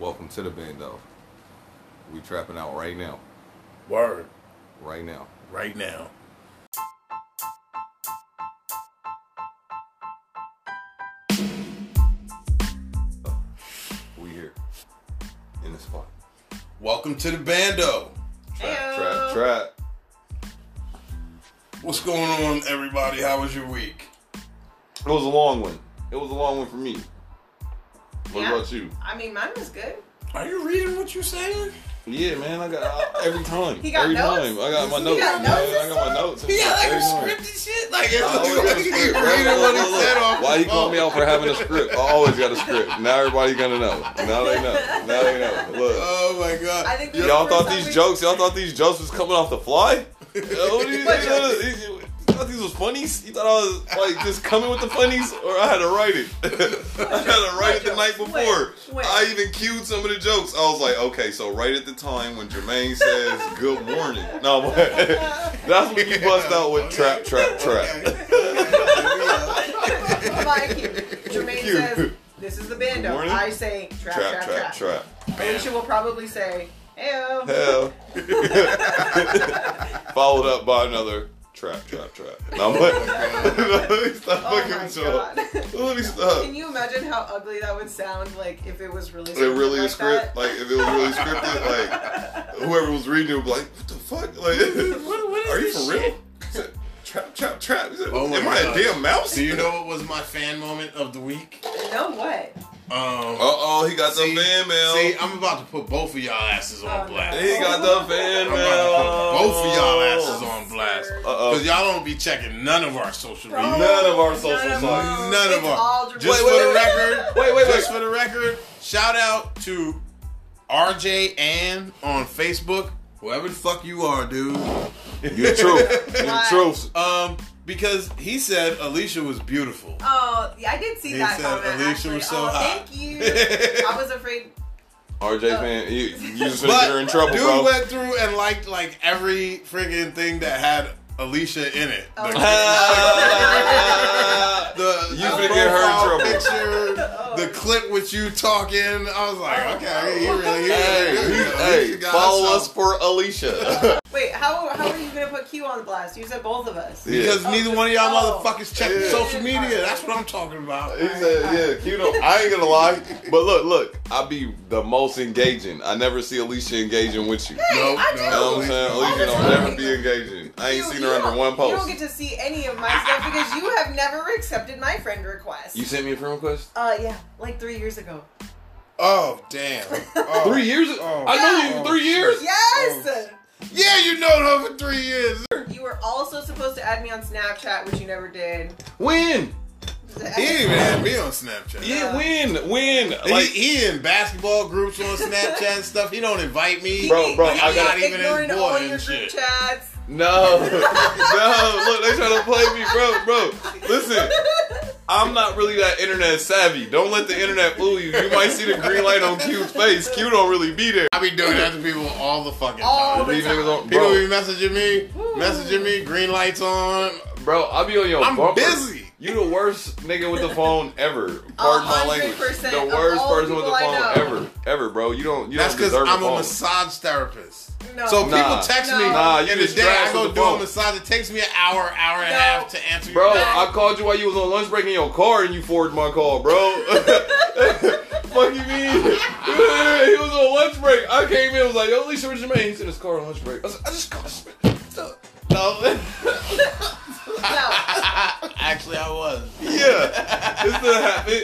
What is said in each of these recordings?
Welcome to the bando. We trapping out right now. Word. Right now. Right now. We here. In the spot. Welcome to the bando. Trap, Heyo. trap, trap. What's going on, everybody? How was your week? It was a long one. It was a long one for me. What Yeah. about you? I mean, mine was good. Are you reading what you're saying? Yeah, man, I got uh, every time. He got every notes? time. I got my He notes. got man. notes I got my notes. Yeah, like Every a script and shit. Like, I always got a script. bro. reading what he look, said look. off Why his you call me out for having a script? I always got a script. Now everybody gonna know. Now they know. Now they know. Look. Oh my god. I think Y'all thought these jokes, y'all thought these jokes was coming off the fly? Yo, what do you, What you, thought, you thought these was funnies? You thought I was like just coming with the funnies, or I had to write it? I had to write it the night before. When? When? I even cued some of the jokes. I was like, okay, so right at the time when Jermaine says "Good morning," no, but that's when you bust out with trap, trap, trap. My cue. Jermaine Cue. says, "This is the bando." Good. I say, "Trap, Trap, trap, trap, trap." trap. Alicia will probably say, "Heyo." Hell. Followed up by another trap, trap, trap. No, but let me stop Oh fucking my with y'all. god. Let me stop. Can you imagine how ugly that would sound like if it was really scripted? It really like is script. that? Like if it was really scripted, like whoever was reading it would be like, "What the fuck? Like, What- what is are you this for real?" shit? He said, Trap, trap, trap. He said, Oh my Am I God. a damn mouse? Do you know what was my fan moment of the week? No what? Um, Uh oh, he got see, the fan mail. See, I'm about to put both of y'all asses on Oh, blast. he got the fan I'm mail. about to put both of y'all asses on blast. sir. Uh-oh. Because y'all don't be checking none of our social media. None of our social none of sites. them. None of It's our- all Just Wait, wait, for the wait. record, Wait, wait, just wait. for the record, shout out to RJ Ann on Facebook. Whoever the fuck you are, dude. You the truth. You the Why? truth. Um, because he said Alicia was beautiful. Oh, yeah, I did see that. He that said comment. Alicia actually. was so oh, hot. Thank you. I was afraid. RJ Uh, fan, you, you just finna But get her in trouble, dude bro. went through and liked like every friggin' thing that had Alicia in it. Oh. The, the, You the finna get her in trouble. Picture, Oh. the clip with you talking. I was like, okay, he really, he Hey, really, he- Alicia hey, follow us for Alicia. Wait, how how are you gonna put Q on the blast? You said both of us. Yeah. Because Oh, neither one of y'all oh. motherfuckers check Yeah. social media. That's what I'm talking about. He said, "Yeah, Q don't." I ain't gonna lie, but look, look, I be the most engaging. I never see Alicia engaging with you. Hey, Nope, I no. do. You know what I'm saying? All Alicia the don't ever be engaging. I ain't You- seen you her under don't- one You don't get to see any of my stuff because you have never accepted my friend request. You sent me a friend request Uh, yeah, like three years ago. Oh damn! Oh. three years. Oh. I know you Oh, three years. Yes. Yeah, you know her for three years. You were also supposed to add me on Snapchat, which you never did. When? He didn't even have me on Snapchat. Yeah, when? When? Like, he in basketball groups on Snapchat and stuff. He don't invite me. Bro, bro, Like, I I'm got- not even in ignoring boy all and your group shit. chats. No, no. Look, they trying to play me, bro, bro. Listen, I'm not really that internet savvy. Don't let the internet fool you. You might see the green light on Q's face. Q don't really be there. I be doing that to people all the fucking All time. the Leave niggas on, People bro. be messaging me, messaging me, green lights on. Bro, I'll be on your I'm bumper. busy. You the worst nigga with the phone ever. Pardon my language. The worst person with the phone ever, ever, bro. You don't. You That's because I'm a a massage therapist. No. So people Nah. text No. me Nah, you in the just day. I go do the a massage. It takes me an hour, hour and a No. half to answer Bro, your. Bro, I called you while you was on lunch break in your car and you forwarded my call, bro. Fuck you mean? he was on lunch break. I came in, and was like, yo, Alicia, where's Jermaine? He's in his car on lunch break. I, was like, I just called No. No. Actually, I was. yeah. This didn't happen.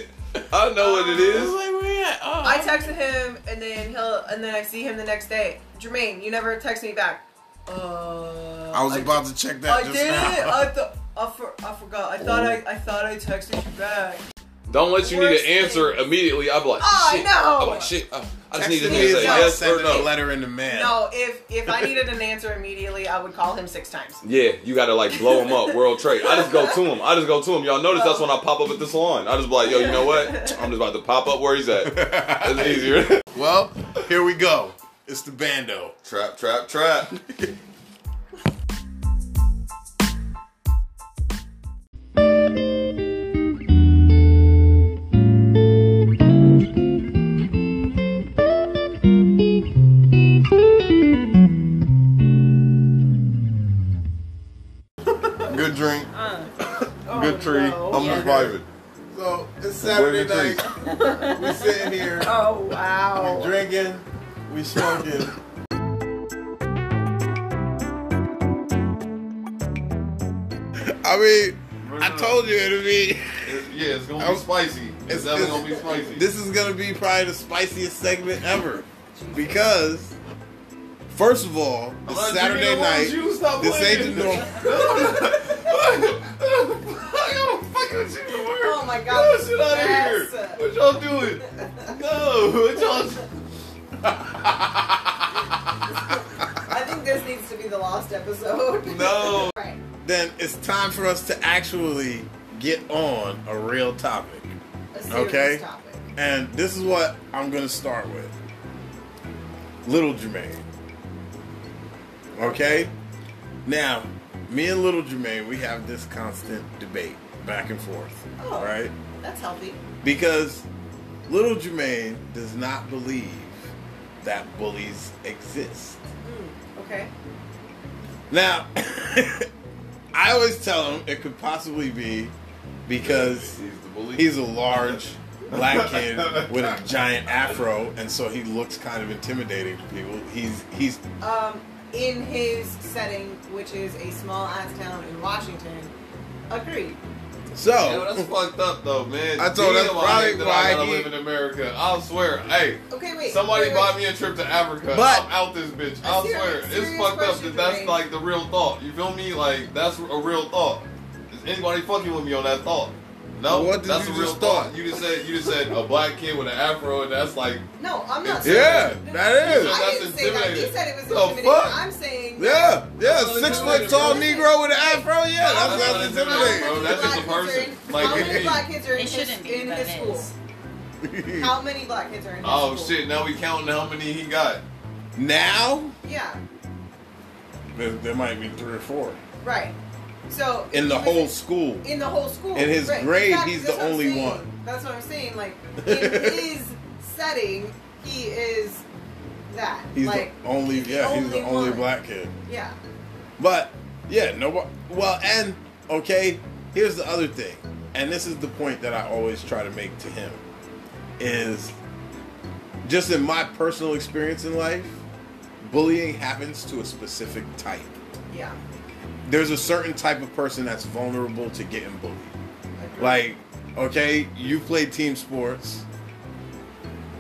I know what it I was is. like, where you at? Oh. I texted him and then he'll and then I see him the next day. Jermaine, you never text me back. Uh, I was about to check that I just did. now. I thought. I, for, I forgot. I thought I. I thought I texted you back. Don't let you need an answer thing. immediately. I'll be like, Oh, I shit. know. I'm like, shit. Oh, I just Texting need to me say yes or sending a no. letter in the mail. No, if if I needed an answer immediately, I would call him six times. Yeah, you gotta like blow him up, World Trade. I just go to him. I just go to him. Y'all notice that's when I pop up at the salon. I just be like, yo, you know what? I'm just about to pop up where he's at. It's easier. Well, here we go. It's the bando. trap, trap, trap. Saturday night. we sitting here, Oh we wow. drinking, we smoking. I mean, I told you it'd be. It's- yeah, it's gonna I'm- be spicy. It's, It's, definitely gonna be spicy. This is gonna be probably the spiciest segment ever because, first of all, uh, it's not Saturday drinking night. You, stop This ain't the playing. norm. I gotta fucking with you tomorrow. My Get God, shit out of here. What y'all doing? No, what y'all? I think this needs to be the lost episode. No. Right. Then it's time for us to actually get on a real topic. A Okay. topic. And this is what I'm gonna start with. Little Jermaine. Okay? Now, me and Little Jermaine, we have this constant debate back and forth. Oh. Right? That's healthy. Because Little Jermaine does not believe that bullies exist. Mm, okay. Now, I always tell him it could possibly be because He's the bully. he's a large black kid with a giant afro, and so he looks kind of intimidating to people. He's he's Um, in his setting, which is a small ass town in Washington, agreed. So. Yeah, that's fucked up though, man. I told- that's Damn, probably I hate that why I gotta live in America. I'll swear. Hey, Okay, wait. somebody wait, buy me a trip to Africa. But- I'm out this bitch. I'll serious- swear. It's fucked up that that's me. like the real thought. You feel me? Like that's a real thought. Is anybody fucking with me on that thought? No, What did that's you a real thought. thought? You just said you just said a black kid with an afro, and that's like No, I'm not. Yeah, saying that You I that's didn't say that. He said it was The intimidating. fuck? I'm saying. Yeah, yeah, That's six not foot tall intimidating. Negro with an afro. Yeah, that's That's that's intimidating. bro. That's just a person. Like, how many black kids are in his, be, in his school? How many black kids are in his oh school? shit. Now we counting how many he got. Now Yeah, there, there might be three or four right. So in the he was whole school. in the whole school. In his right. grade, Exactly, he's that's the only saying. one. That's what I'm saying. Like in his setting, he is that. He's like, the only, he's yeah, he's the only one. black kid. Yeah. But yeah, no. Well, and okay, here's the other thing, and this is the point that I always try to make to him is just in my personal experience in life, bullying happens to a specific type. Yeah. There's a certain type of person that's vulnerable to getting bullied. Like, okay, you played team sports.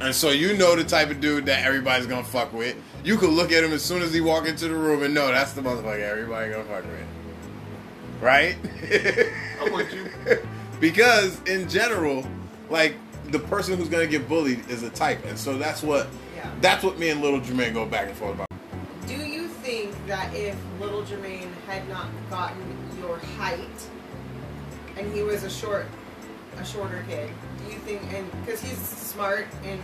And so you know the type of dude that everybody's gonna fuck with. You could look at him as soon as he walk into the room and know that's the motherfucker everybody gonna fuck with. Right? I'm with you. because in general, like the person who's gonna get bullied is a type. And so that's what Yeah. that's what me and little Jermaine go back and forth about. Do you think that if little Jermaine had not gotten your height, and he was a short, a shorter kid, do you think, and because he's smart and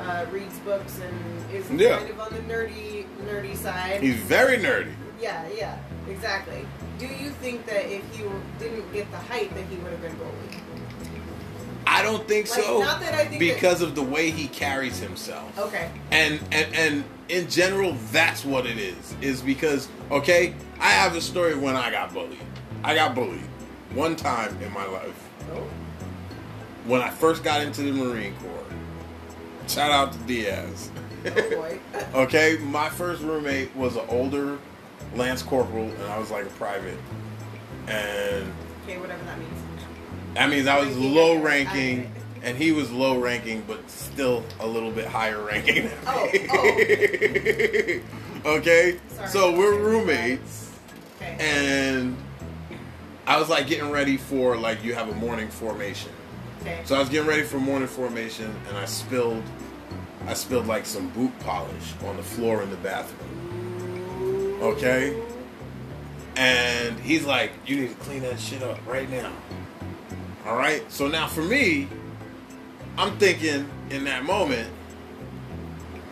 uh, reads books and is Yeah. kind of on the nerdy, nerdy side? He's very nerdy. yeah, yeah, exactly. Do you think that if he didn't get the height, that he would have been bullied? I don't think Like, so. not that I think because of the way he carries himself. Okay. and and and in general that's what it is is because okay i have a story when i got bullied i got bullied one time in my life Oh. When i first got into the marine corps shout out to diaz Oh boy. okay my first roommate was an older lance corporal and i was like a private and okay, whatever that means. that means i was low ranking and he was low ranking but still a little bit higher ranking than Oh, oh. okay Sorry. so we're roommates Okay. and I was like getting ready for like you have a morning formation. Okay. So I was getting ready for morning formation and I spilled I spilled like some boot polish on the floor in the bathroom. Okay? And he's like, "You need to clean that shit up right now." All right? So now for me, I'm thinking in that moment,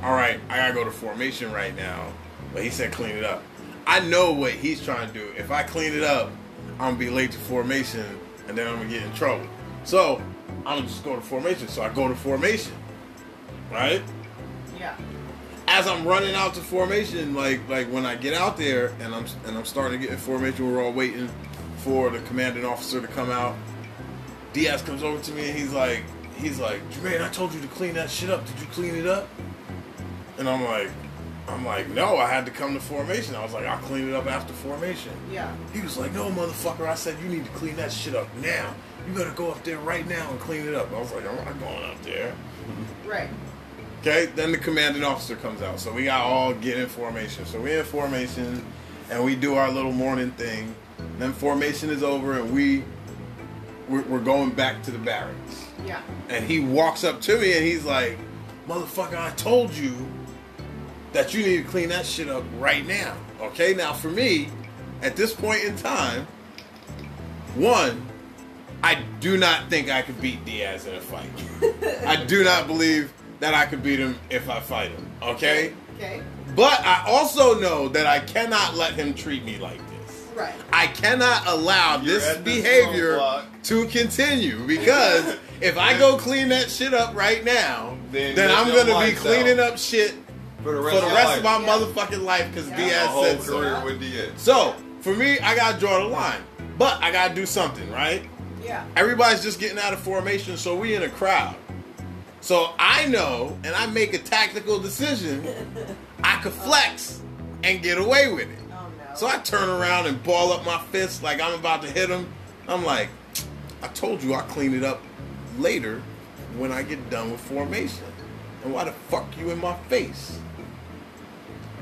all right, I got to go to formation right now. But he said clean it up. I know what he's trying to do. If I clean it up, I'm gonna be late to formation, and then I'm gonna get in trouble. So I'm just go to formation. So I go to formation, right? Yeah. As I'm running out to formation, like like when I get out there and I'm and I'm starting to get in formation, we're all waiting for the commanding officer to come out. Diaz comes over to me and he's like, he's like, Jermaine, I told you to clean that shit up. Did you clean it up? And I'm like, I'm like, no, I had to come to formation. I was like, I'll clean it up after formation. Yeah. He was like, no, motherfucker. I said, you need to clean that shit up now. You better go up there right now and clean it up. I was like, I'm not going up there. Right. Okay, then the commanding officer comes out. So we got all get in formation. So we're in formation and we do our little morning thing. Then formation is over and we we're, we're going back to the barracks. Yeah. And he walks up to me and he's like, "Motherfucker, I told you that you need to clean that shit up right now." Okay, now for me, at this point in time, one, I do not think I could beat Diaz in a fight. I do not believe that I could beat him if I fight him. Okay? Okay. But I also know that I cannot let him treat me like this. Right. I cannot allow You're this this behavior to continue because if I go clean that shit up right now, then, Then I'm gonna be cleaning out. up shit For the for rest, the of, rest of your my. Yeah. motherfucking life because Yeah. My Diaz whole said so. career with Diaz. So for me, I gotta draw the line, but I gotta do something, right? Yeah. Everybody's just getting out of formation, so we in a crowd. So I know, and I make a tactical decision. I could flex and get away with it. Oh no. So I turn around and ball up my fist like I'm about to hit him. I'm like, I told you I'll clean it up later when I get done with formation. And why the fuck you in my face?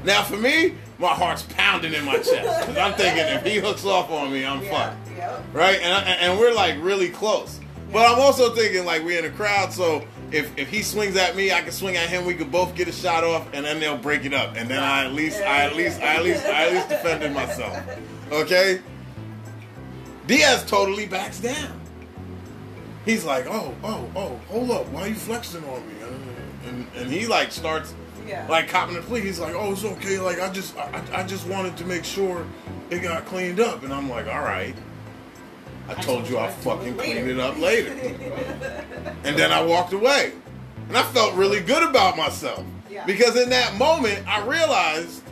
Now for me, my heart's pounding in my chest because I'm thinking if he hooks off on me, I'm yeah. fucked Yep. right? And, and we're like really close. But I'm also thinking like we're in a crowd, so if if he swings at me, I can swing at him. We could both get a shot off, and then they'll break it up. And then I at least, I at least, I at least, I at least defended myself. Okay. Diaz totally backs down. He's like, oh, oh, oh, hold up, why are you flexing on me? And, and he like starts Yeah. like copping the plea. He's like, "Oh, it's okay. Like, I just, I, I just wanted to make sure it got cleaned up." And I'm like, "All right." I told you I'll fucking clean it up later. And then I walked away, and I felt really good about myself Yeah. because in that moment I realized,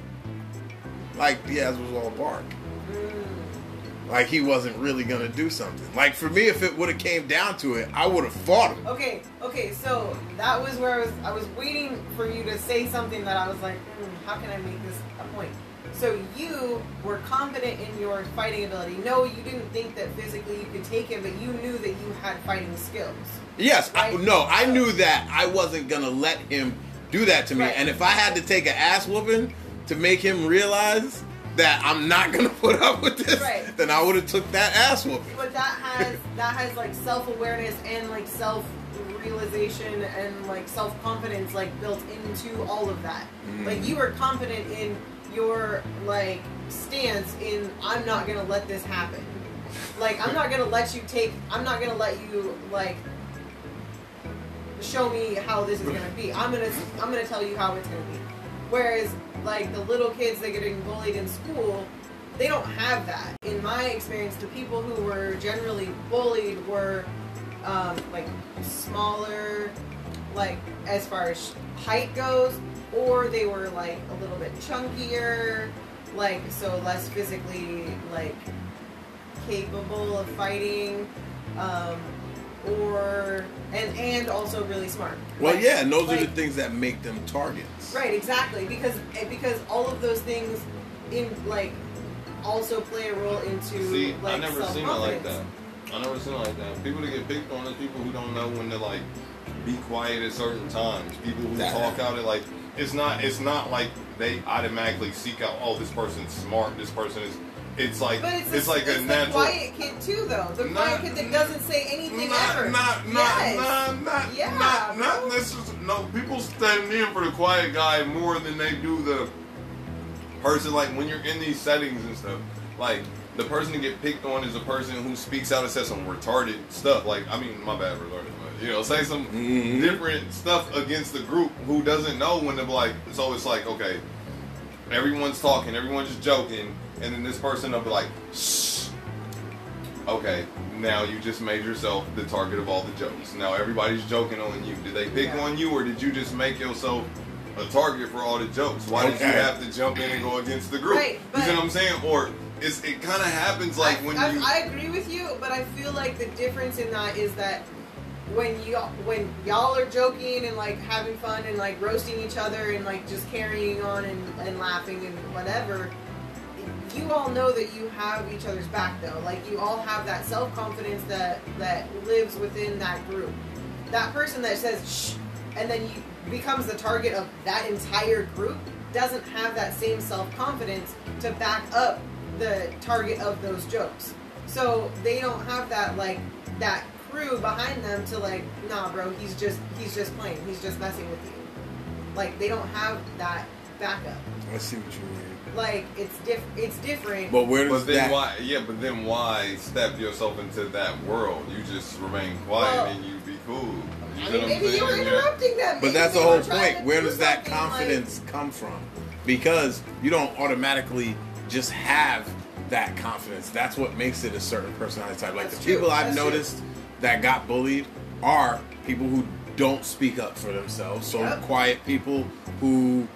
like Diaz was all bark. Like he wasn't really gonna do something. Like for me, if it would have came down to it, I would have fought him. Okay, okay, so that was where I was. I was waiting for you to say something that I was like, hmm, how can I make this a point? So you were confident in your fighting ability. No, you didn't think that physically you could take him, but you knew that you had fighting skills. Yes, I, no, I knew that I wasn't gonna let him do that to me, Right. and if I had to take an ass whooping to make him realize that I'm not gonna put up with this, Right. then I would have took that ass whooping. But that has that has like self awareness and like self realization and like self confidence like built into all of that. Like mm-hmm. you were confident in your like stance in I'm not gonna let this happen. Like I'm not gonna let you take I'm not gonna let you like show me how this is gonna be. I'm gonna I'm gonna tell you how it's gonna be. Whereas like the little kids that getting bullied in school, they don't have that. In my experience, the people who were generally bullied were um, like smaller, like as far as height goes, or they were like a little bit chunkier, like so less physically like capable of fighting, um, or and and also really smart. Well, Like- yeah, and those are the things that make them targets. Right, exactly. Because eh, because all of those things in like also play a role into See, like I never seen it like that. self-confidence. I never seen it like that. People that get picked on is people who don't know when to like be quiet at certain times. People who That- talk out at like it's not. It's not like they automatically seek out. Oh, this person's smart. This person is. It's like But it's, it's, the, like it's a the natural. quiet kid too, though. The Not- quiet kid that doesn't say anything Not, ever. not, not, yes. not, not, Yeah, not, not necessarily. No, people stand in for the quiet guy more than they do the person. Like when you're in these settings and stuff, like the person to get picked on is a person who speaks out and says some retarded stuff. Like I mean, my bad, retarded. But, you know, say some Mhm. different stuff against the group who doesn't know when to be like. So it's like okay, everyone's talking, everyone's just joking, and then this person will be like, shh. Okay, now you just made yourself the target of all the jokes. Now everybody's joking on you. Did they pick Yeah. on you, or did you just make yourself a target for all the jokes? Why did you have to jump in and go against the group? Right, you see what I'm saying? Or it's, it kind of happens like I, when I, you. I agree with you, but I feel like the difference in that is that when you when y'all are joking and like having fun and like roasting each other and like just carrying on and, and laughing and whatever, you all know that you have each other's back though. Like you all have that self confidence that that lives within that group. That person that says shh and then you becomes the target of that entire group doesn't have that same self confidence to back up the target of those jokes. So they don't have that like that crew behind them to like, nah, bro, he's just he's just playing, he's just messing with you. Like they don't have that backup. I see what you mean. Like it's diff it's different. But where does But then that? why? Yeah, but then why step yourself into that world? You just remain quiet Well, and you be cool. You I mean, maybe you were saying? Yeah. interrupting them. But Maybe that's the whole point. Where do does that something, like- confidence come from? Because you don't automatically just have that confidence. That's what makes it a certain personality type. Like That's the true. people I've That's true. noticed that got bullied are people who don't speak up for themselves. So Yep. quiet people who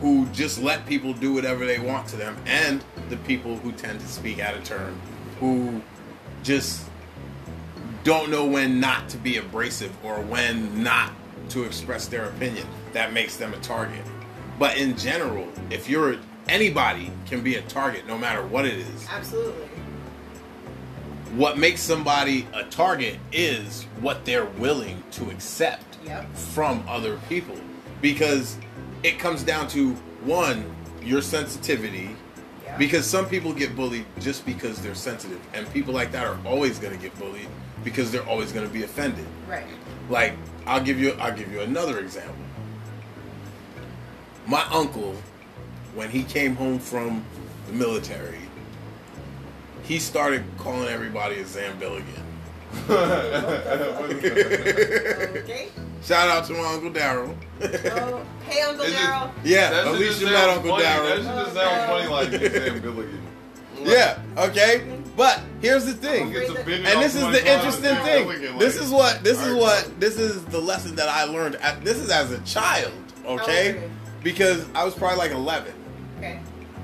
who just let people do whatever they want to them and the people who tend to speak out of turn who just don't know when not to be abrasive or when not to express their opinion. That makes them a target. But in general, if you're anybody can be a target no matter what it is. Absolutely. What makes somebody a target is what they're willing to accept Yep. from other people because it comes down to one your sensitivity because some people get bullied just because they're sensitive and people like that are always going to get bullied because they're always going to be offended right. like i'll give you i'll give you another example my uncle when he came home from the military he started calling everybody a zambilligan Okay. shout out to my uncle daryl Oh, hey, Uncle Daryl. yeah That at least you met uncle funny. That shit daryl just sounds funny like you Sam Billigan. yeah okay but here's the thing and this is the interesting Sam thing. This is what this is what this is the lesson that I learned. At, this is as a child, How old are okay? Because I was probably like 11,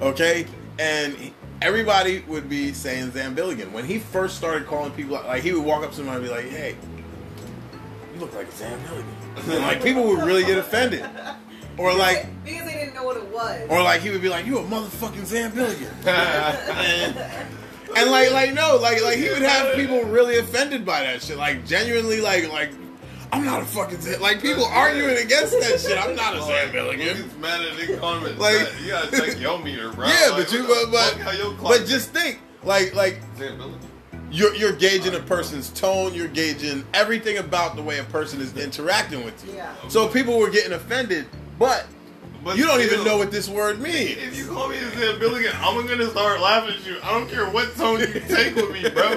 Okay. And everybody would be saying Zambilligan. When he first started calling people, like he would walk up to somebody and be like, "Hey, you look like a Zambilligan," and like people would really get offended, or like, because they didn't know what it was. or like he would be like, "You a motherfucking Zambilligan." and, and like like no like like he would have people really offended by that shit like genuinely like like I'm not a fucking Zam-" like people arguing against that shit I'm not a Sam Milligan Niggas mad at the comments. Like- Like, you gotta check your meter, bro. yeah Like, but you but fuck, how your but, but just think like like Sam Billigan. you're you're gauging a person's tone you're gauging everything about the way a person is interacting with you Yeah. so people were getting offended but But you don't even know what this word means. If you call me a Sam Billigan, I'm gonna start laughing at you. I don't care what tone you take with me, bro.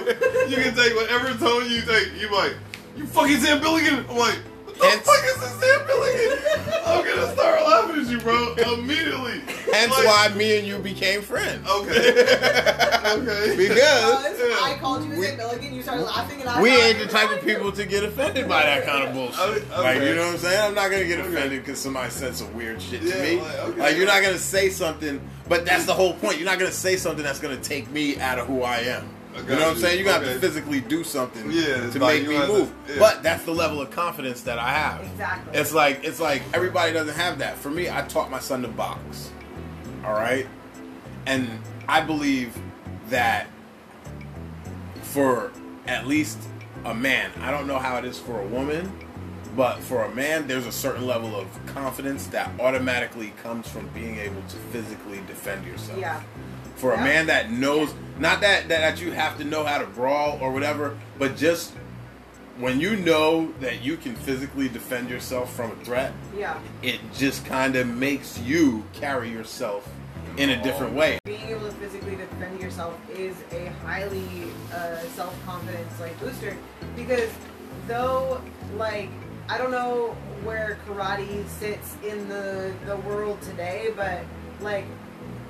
You can take whatever tone you take. You like, you fucking Sam Billigan. I'm like, what the Hence- fuck is this Sam Billigan? I'm gonna start laughing at you, bro, immediately. hence Like, why me and you became friends Okay. Okay. because Because I called you we- Sam Milligan, you started laughing, and I we ain't the type of people to get offended by that kind of bullshit. Okay. Like, you know what I'm saying? I'm not gonna get offended because somebody said some weird shit to Yeah, me. like, okay. Like, you're not gonna say something, but that's the whole point. You're not gonna say something that's gonna take me out of who I am. I You know what I'm saying? You're gonna have to physically do something Yeah, to like make me have to- move. yeah. But that's the level of confidence that I have. Exactly. It's like it's like everybody doesn't have that. For me, I taught my son to box. All right, and I believe that for at least a man, I don't know how it is for a woman, but for a man, there's a certain level of confidence that automatically comes from being able to physically defend yourself Yeah. For a man that knows not that, that that you have to know how to brawl or whatever but just when you know that you can physically defend yourself from a threat Yeah. it just kind of makes you carry yourself in a different way Being able to physically defend yourself is a highly uh, self confidence like booster because though like I don't know where karate sits in the the world today, but like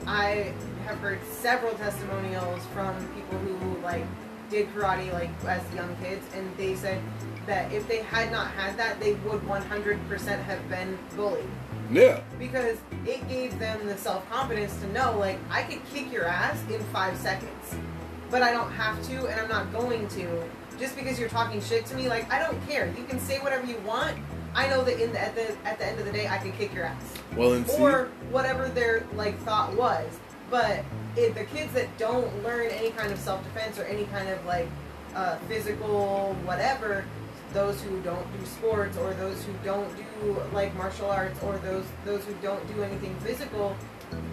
I have heard several testimonials from people who like did karate like as young kids, and they said that if they had not had that, they would 100% have been bullied Yeah. because it gave them the self confidence to know, like, I could kick your ass in five seconds, but I don't have to, and I'm not going to. Just because you're talking shit to me, like, I don't care. You can say whatever you want. I know that in the, at the at the end of the day, I can kick your ass, Well, and see, or whatever their like thought was. But if the kids that don't learn any kind of self defense or any kind of like uh, physical whatever, those who don't do sports or those who don't do like martial arts or those those who don't do anything physical,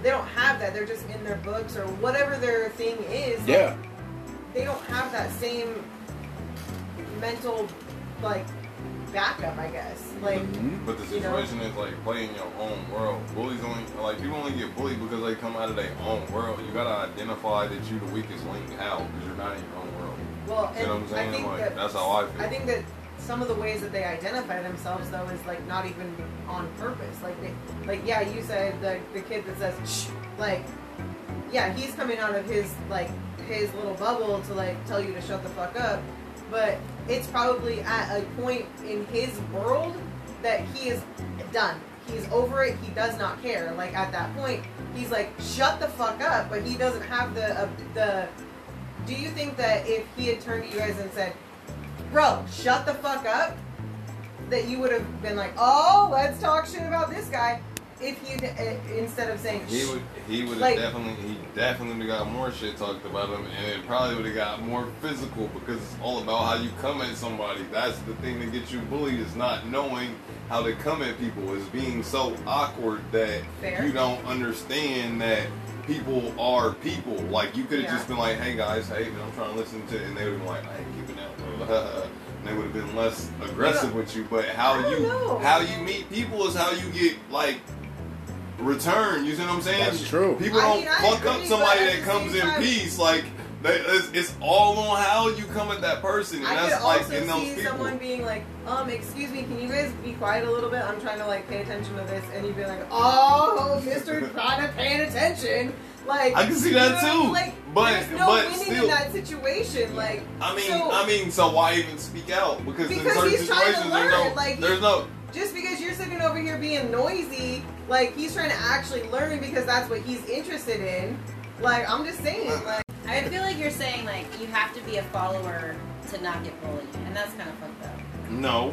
they don't have that. They're just in their books or whatever their thing is. like, yeah, they don't have that same mental like backup. I guess like Mhm. But the You know? situation is like playing your own world. Bullies only like people only get bullied because they come out of their own world. You gotta identify that you're the weakest link. How? Because you're not in your own world. well, You know what I'm saying? I think Like, that that's how I feel. I think that some of the ways that they identify themselves though is like not even on purpose. Like they, like yeah, you said the the kid that says shh, like yeah, he's coming out of his like his little bubble to like tell you to shut the fuck up. But it's probably at a point in his world that he is done. He's over it. He does not care. Like at that point, he's like, "Shut the fuck up!" But he doesn't have the uh, the. Do you think that if he had turned to you guys and said, "Bro, shut the fuck up," that you would have been like, "Oh, let's talk shit about this guy," if you uh, instead of saying, He would he would have Like- definitely he definitely got more shit talked about him and it probably would have got more physical because it's all about how you come at somebody. That's the thing that gets you bullied is not knowing how to come at people, is being so awkward that Fair. you don't understand that people are people. Like you could have Yeah. just been like, Hey guys, hey man, I'm trying to listen to and they would have been like, I ain't keeping that. And they would have been less aggressive with you. But how you know. how you meet people is how you get like return. You see what I'm saying? That's true. People I don't mean, I fuck up somebody that comes in time- peace. Like that, it's, it's all on how you come at that person, and I could like also in those see people. someone being like, um, excuse me, can you guys be quiet a little bit? I'm trying to like pay attention to this, and you'd be like, oh, Mister, trying to paying attention. Like I can see that know, too, Like, but- there's no but winning still- in that situation. Like, I mean, so- I mean, so why even speak out? Because, in Because certain he's trying to situations, there's learn, no, like, there's no. Just because you're sitting over here being noisy, like he's trying to actually learn because that's what he's interested in. Like, I'm just saying, like, I feel like you're saying like you have to be a follower to not get bullied, and that's kind of fucked up. No.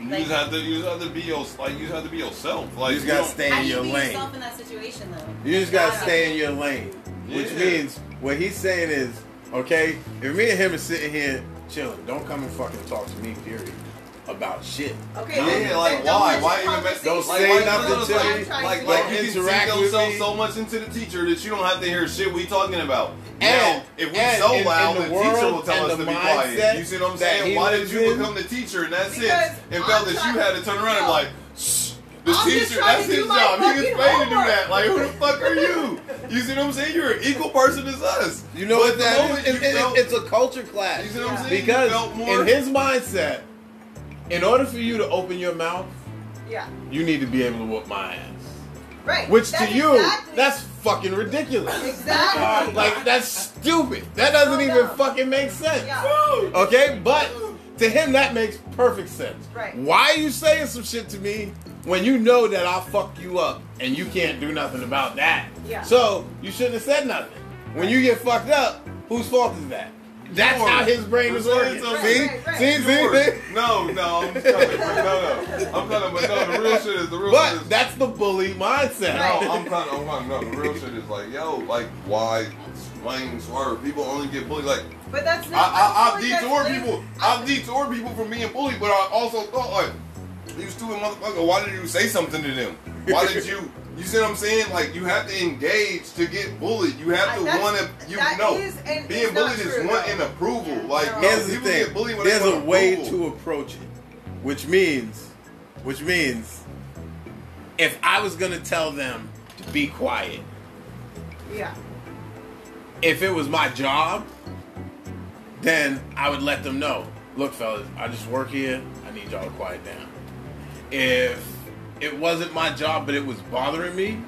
You Like- just have to. You just have to be your. Like you just have to be yourself. Like you just gotta stay in do you your be lane. yourself in that situation though? You just gotta Yeah. stay in your lane. Which Yeah. means what he's saying is, okay, if me and him are sitting here chilling, don't come and fucking talk to me, period, about shit. okay, Yeah, then- like, why? Why even make- Don't conversation say like, nothing like, to like, me. Like, like you can Interact sing with yourself me. so much into the teacher that you don't have to hear shit we talking about. now, And- if we and so in- in loud, the the, teacher will tell us to be quiet. You see what I'm saying? Why did you in- become the teacher and that's Because sense and felt that you had to turn around and be like, shh. The I'm teacher, that's his job. He gets fucking paid to do that. Like, who the fuck are you? You see what I'm saying? You're an equal person as us. You know But what that is? that moment It- it- felt- it's a culture clash. You see what I'm saying? Because more- in his mindset, in order for you to open your mouth, yeah, you need to be able to whoop my ass. right. Which That's to you, exactly- that's fucking ridiculous. exactly Like that's stupid. That doesn't So even dumb. fucking make sense. Yeah. Okay, but to him that makes perfect sense. Right. Why are you saying some shit to me when you know that I'll fuck you up and you can't do nothing about that? Yeah. So you shouldn't have said nothing. When you get fucked up, whose fault is that? That's Yours. how his brain We're is working. something. See? Right, right, see, right. see, No, no, I'm coming. No, no. I'm coming, but no, the real shit is the real shit But is that's the bully mindset. No, I'm kind of, I'm kind of, no, the real shit is like, yo, like, why swing, swerve? People only get bullied. Like, But that's I, not. I, I've detoured people. I've detoured people from being bullied, but I also thought, like, you stupid motherfucker, why did you say something to them? Why did you, you see what I'm saying? Like, you have to engage to get bullied. You have to want to, you that know, is- and being it's not bullied is wanting though. approval. Yeah. Like, No. no, Here's the thing. when There's a want way approval. to approach it, which means, which means, if I was gonna tell them to be quiet, Yeah. if it was my job, then I would let them know. Look, fellas, I just work here. I need y'all to quiet down. If it wasn't my job, but it was bothering me,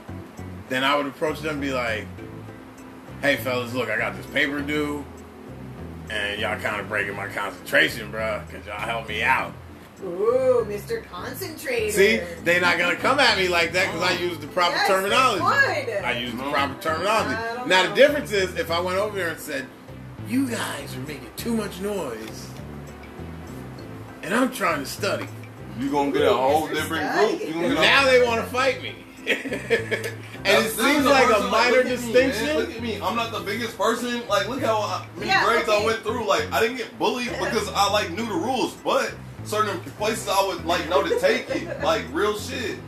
then I would approach them and be like, "Hey, fellas, look, I got this paper due. and y'all kind of breaking my concentration, bruh, because y'all help me out. Ooh, Mr. Concentrator. See, they not gonna come at me like that because I oh. use the proper Yes, terminology. I use the proper terminology. Now know. the difference is if I went over there and said, "You guys are making too much noise," and I'm trying to study, You gonna get a whole Mr. different Study. group. You gonna get now they want to fight me. and it seems that's the like a person, minor look at me, distinction. look at me. I'm not the biggest person. Like, look how I, many Yeah, grades okay. I went through. Like, I didn't get bullied because I like knew the rules, but certain places I would like know to take it. Like real shit.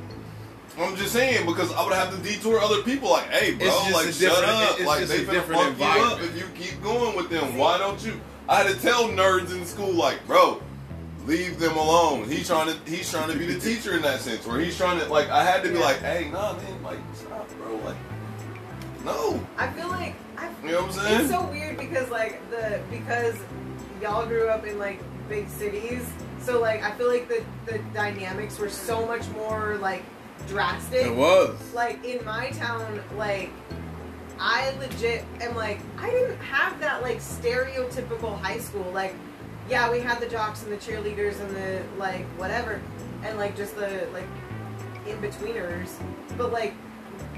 I'm just saying because I would have to detour other people. Like, hey, bro, like shut up. it's like they a finna fuck you up if you keep going with them. Why don't you? I had to tell nerds in school, like, bro, leave them alone. He's trying to he's trying to be the teacher in that sense, where he's trying to like I had to be like, hey, nah, man, like stop, bro, like no. I feel like I You know what I'm saying? It's so weird because like the because y'all grew up in like big cities, so like I feel like the the dynamics were so much more like drastic. It was. Like in my town, like I legit am like I didn't have that like stereotypical high school. Like, yeah, we had the jocks and the cheerleaders and the like whatever, and like just the like in betweeners, but like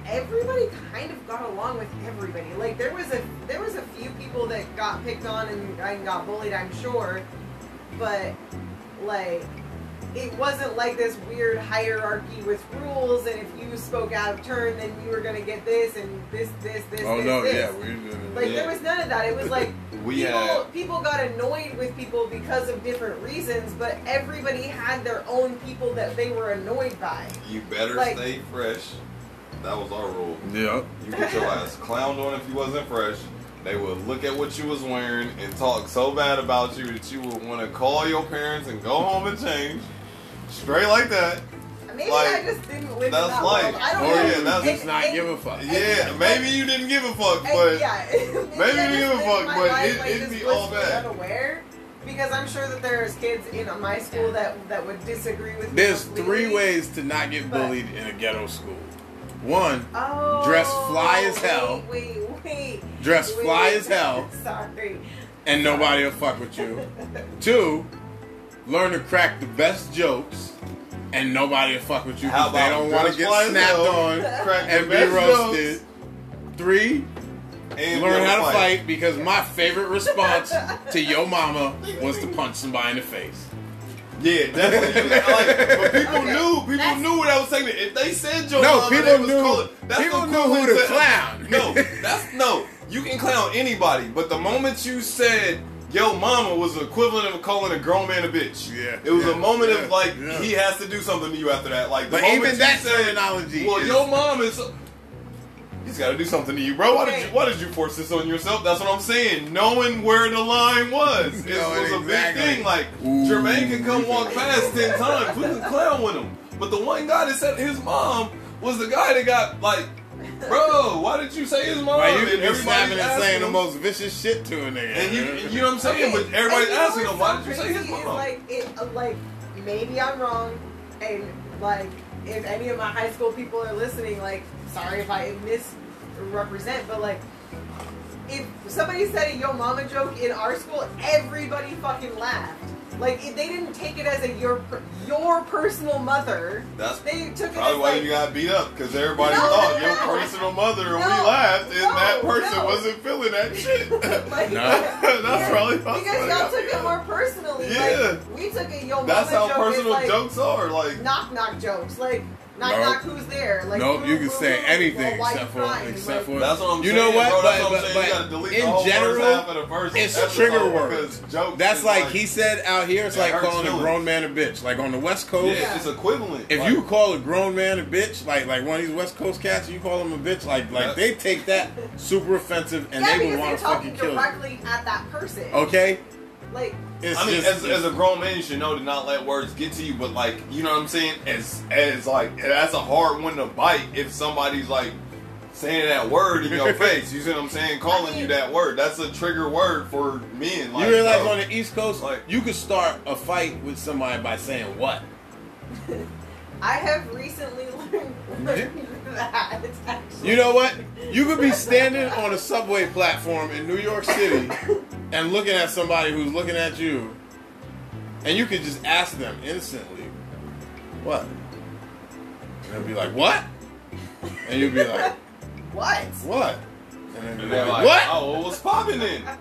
everybody kind of got along with everybody. Like there was a there was a few people that got picked on and, and got bullied, I'm sure, but like it wasn't like this weird hierarchy with rules and if you spoke out of turn then you were gonna get this and this this this Oh this, no, this. yeah, we like Yeah. there was none of that it was like We people had people got annoyed with people because of different reasons but everybody had their own people that they were annoyed by you better like- stay fresh. That was our rule. yeah. You get your ass clowned on if you wasn't fresh. They would look at what you was wearing and talk so bad about you that you would want to call your parents and go home and change. Straight like that. maybe Like, I just didn't live in that's that life. world I don't Or know yeah, that's- just And- not and- give a fuck. Yeah, maybe you didn't give a fuck, And but yeah, maybe maybe you didn't give a fuck, but life, it- like, it'd just be all blissfully bad. Unaware, because I'm sure that there's kids in my school that that would disagree with. me There's completely. three ways to not get But- bullied in a ghetto school. One, Oh, Dress fly oh, as hell. Wait, wait, wait. dress wait. fly as hell, Sorry. and nobody will fuck with you. Two, learn to crack the best jokes, and nobody will fuck with you because they don't want to get snapped hell, on crack and be best roasted. Three, and learn how to fight because my favorite response to your mama was to punch somebody in the face. Yeah, definitely. like, but people Okay, knew. People that's- knew what I was saying. If they said your No, mama, people they was knew- calling- that's people the knew who to to- clown. No, that's no. You can clown anybody, but the moment you said "Yo, mama" was the equivalent of calling a grown man a bitch. Yeah, it was yeah, a moment yeah, of like yeah. he has to do something to you after that. Like, the But moment even you that said, terminology Well, is- your mom is. He's got to do something to you, bro. Why did you? Why did you force this on yourself? That's what I'm saying. Knowing where the line was, it Knowing was a exactly. big thing. Like Ooh. Jermaine can come walk past ten times, we can clown with him. But the one guy that said his mom was the guy that got like, bro, why did you say his mom? Like you And could everybody's and asking saying the most vicious shit to a nigga. And you, you know what I'm saying? Okay, but everybody's and you know asking what's him, why so did you say his is, mom? Like, it, uh, like maybe I'm wrong, and like if any of my high school people are listening, like sorry if I misrepresent, but like if somebody said a yo mama joke in our school, everybody fucking laughed. Like if they didn't take it as a your your personal mother. That's They took it Probably as why like you got beat up because everybody No, thought no, your no. personal mother and we laughed and no, that person no. wasn't feeling that shit. like, No. That's probably how because y'all took it up. more personally. Yeah. Like, we took a yo mama That's how joke personal as, like, jokes are. Like knock knock jokes. Like knock Nope. knock who's there? Like nope, boo, you can say anything well, except for crying? except Like, for that's what I'm you saying. know what? Bro, but that's but, saying. you gotta but in general, first half of the first it's trigger words. That's is like he said out here. It's like hurts calling a grown man a bitch. Like on the West Coast, Yeah, it's equivalent. if Like, you call a grown man a bitch, like like one of these West Coast cats, you call him a bitch, like like they take that super offensive and yeah, they would want to fucking kill you. directly at that person. Okay, Like it's I mean, just, as, as a grown man, you should know to not let words get to you. But like, you know what I'm saying? As as like that's a hard one to bite if somebody's like saying that word in your face. You see what I'm saying? Calling you that word. That's a trigger word for men. Like, you realize bro, on the East Coast, like- you could start a fight with somebody by saying what? I have recently learned, learned that. You know what? You could be standing on a subway platform in New York City and looking at somebody who's looking at you, and you could just ask them instantly, "What?" And they'll be like, "What?" And you'll be like, What? "What?" And then And they're they're like, like, "What?" oh, well, what's popping then?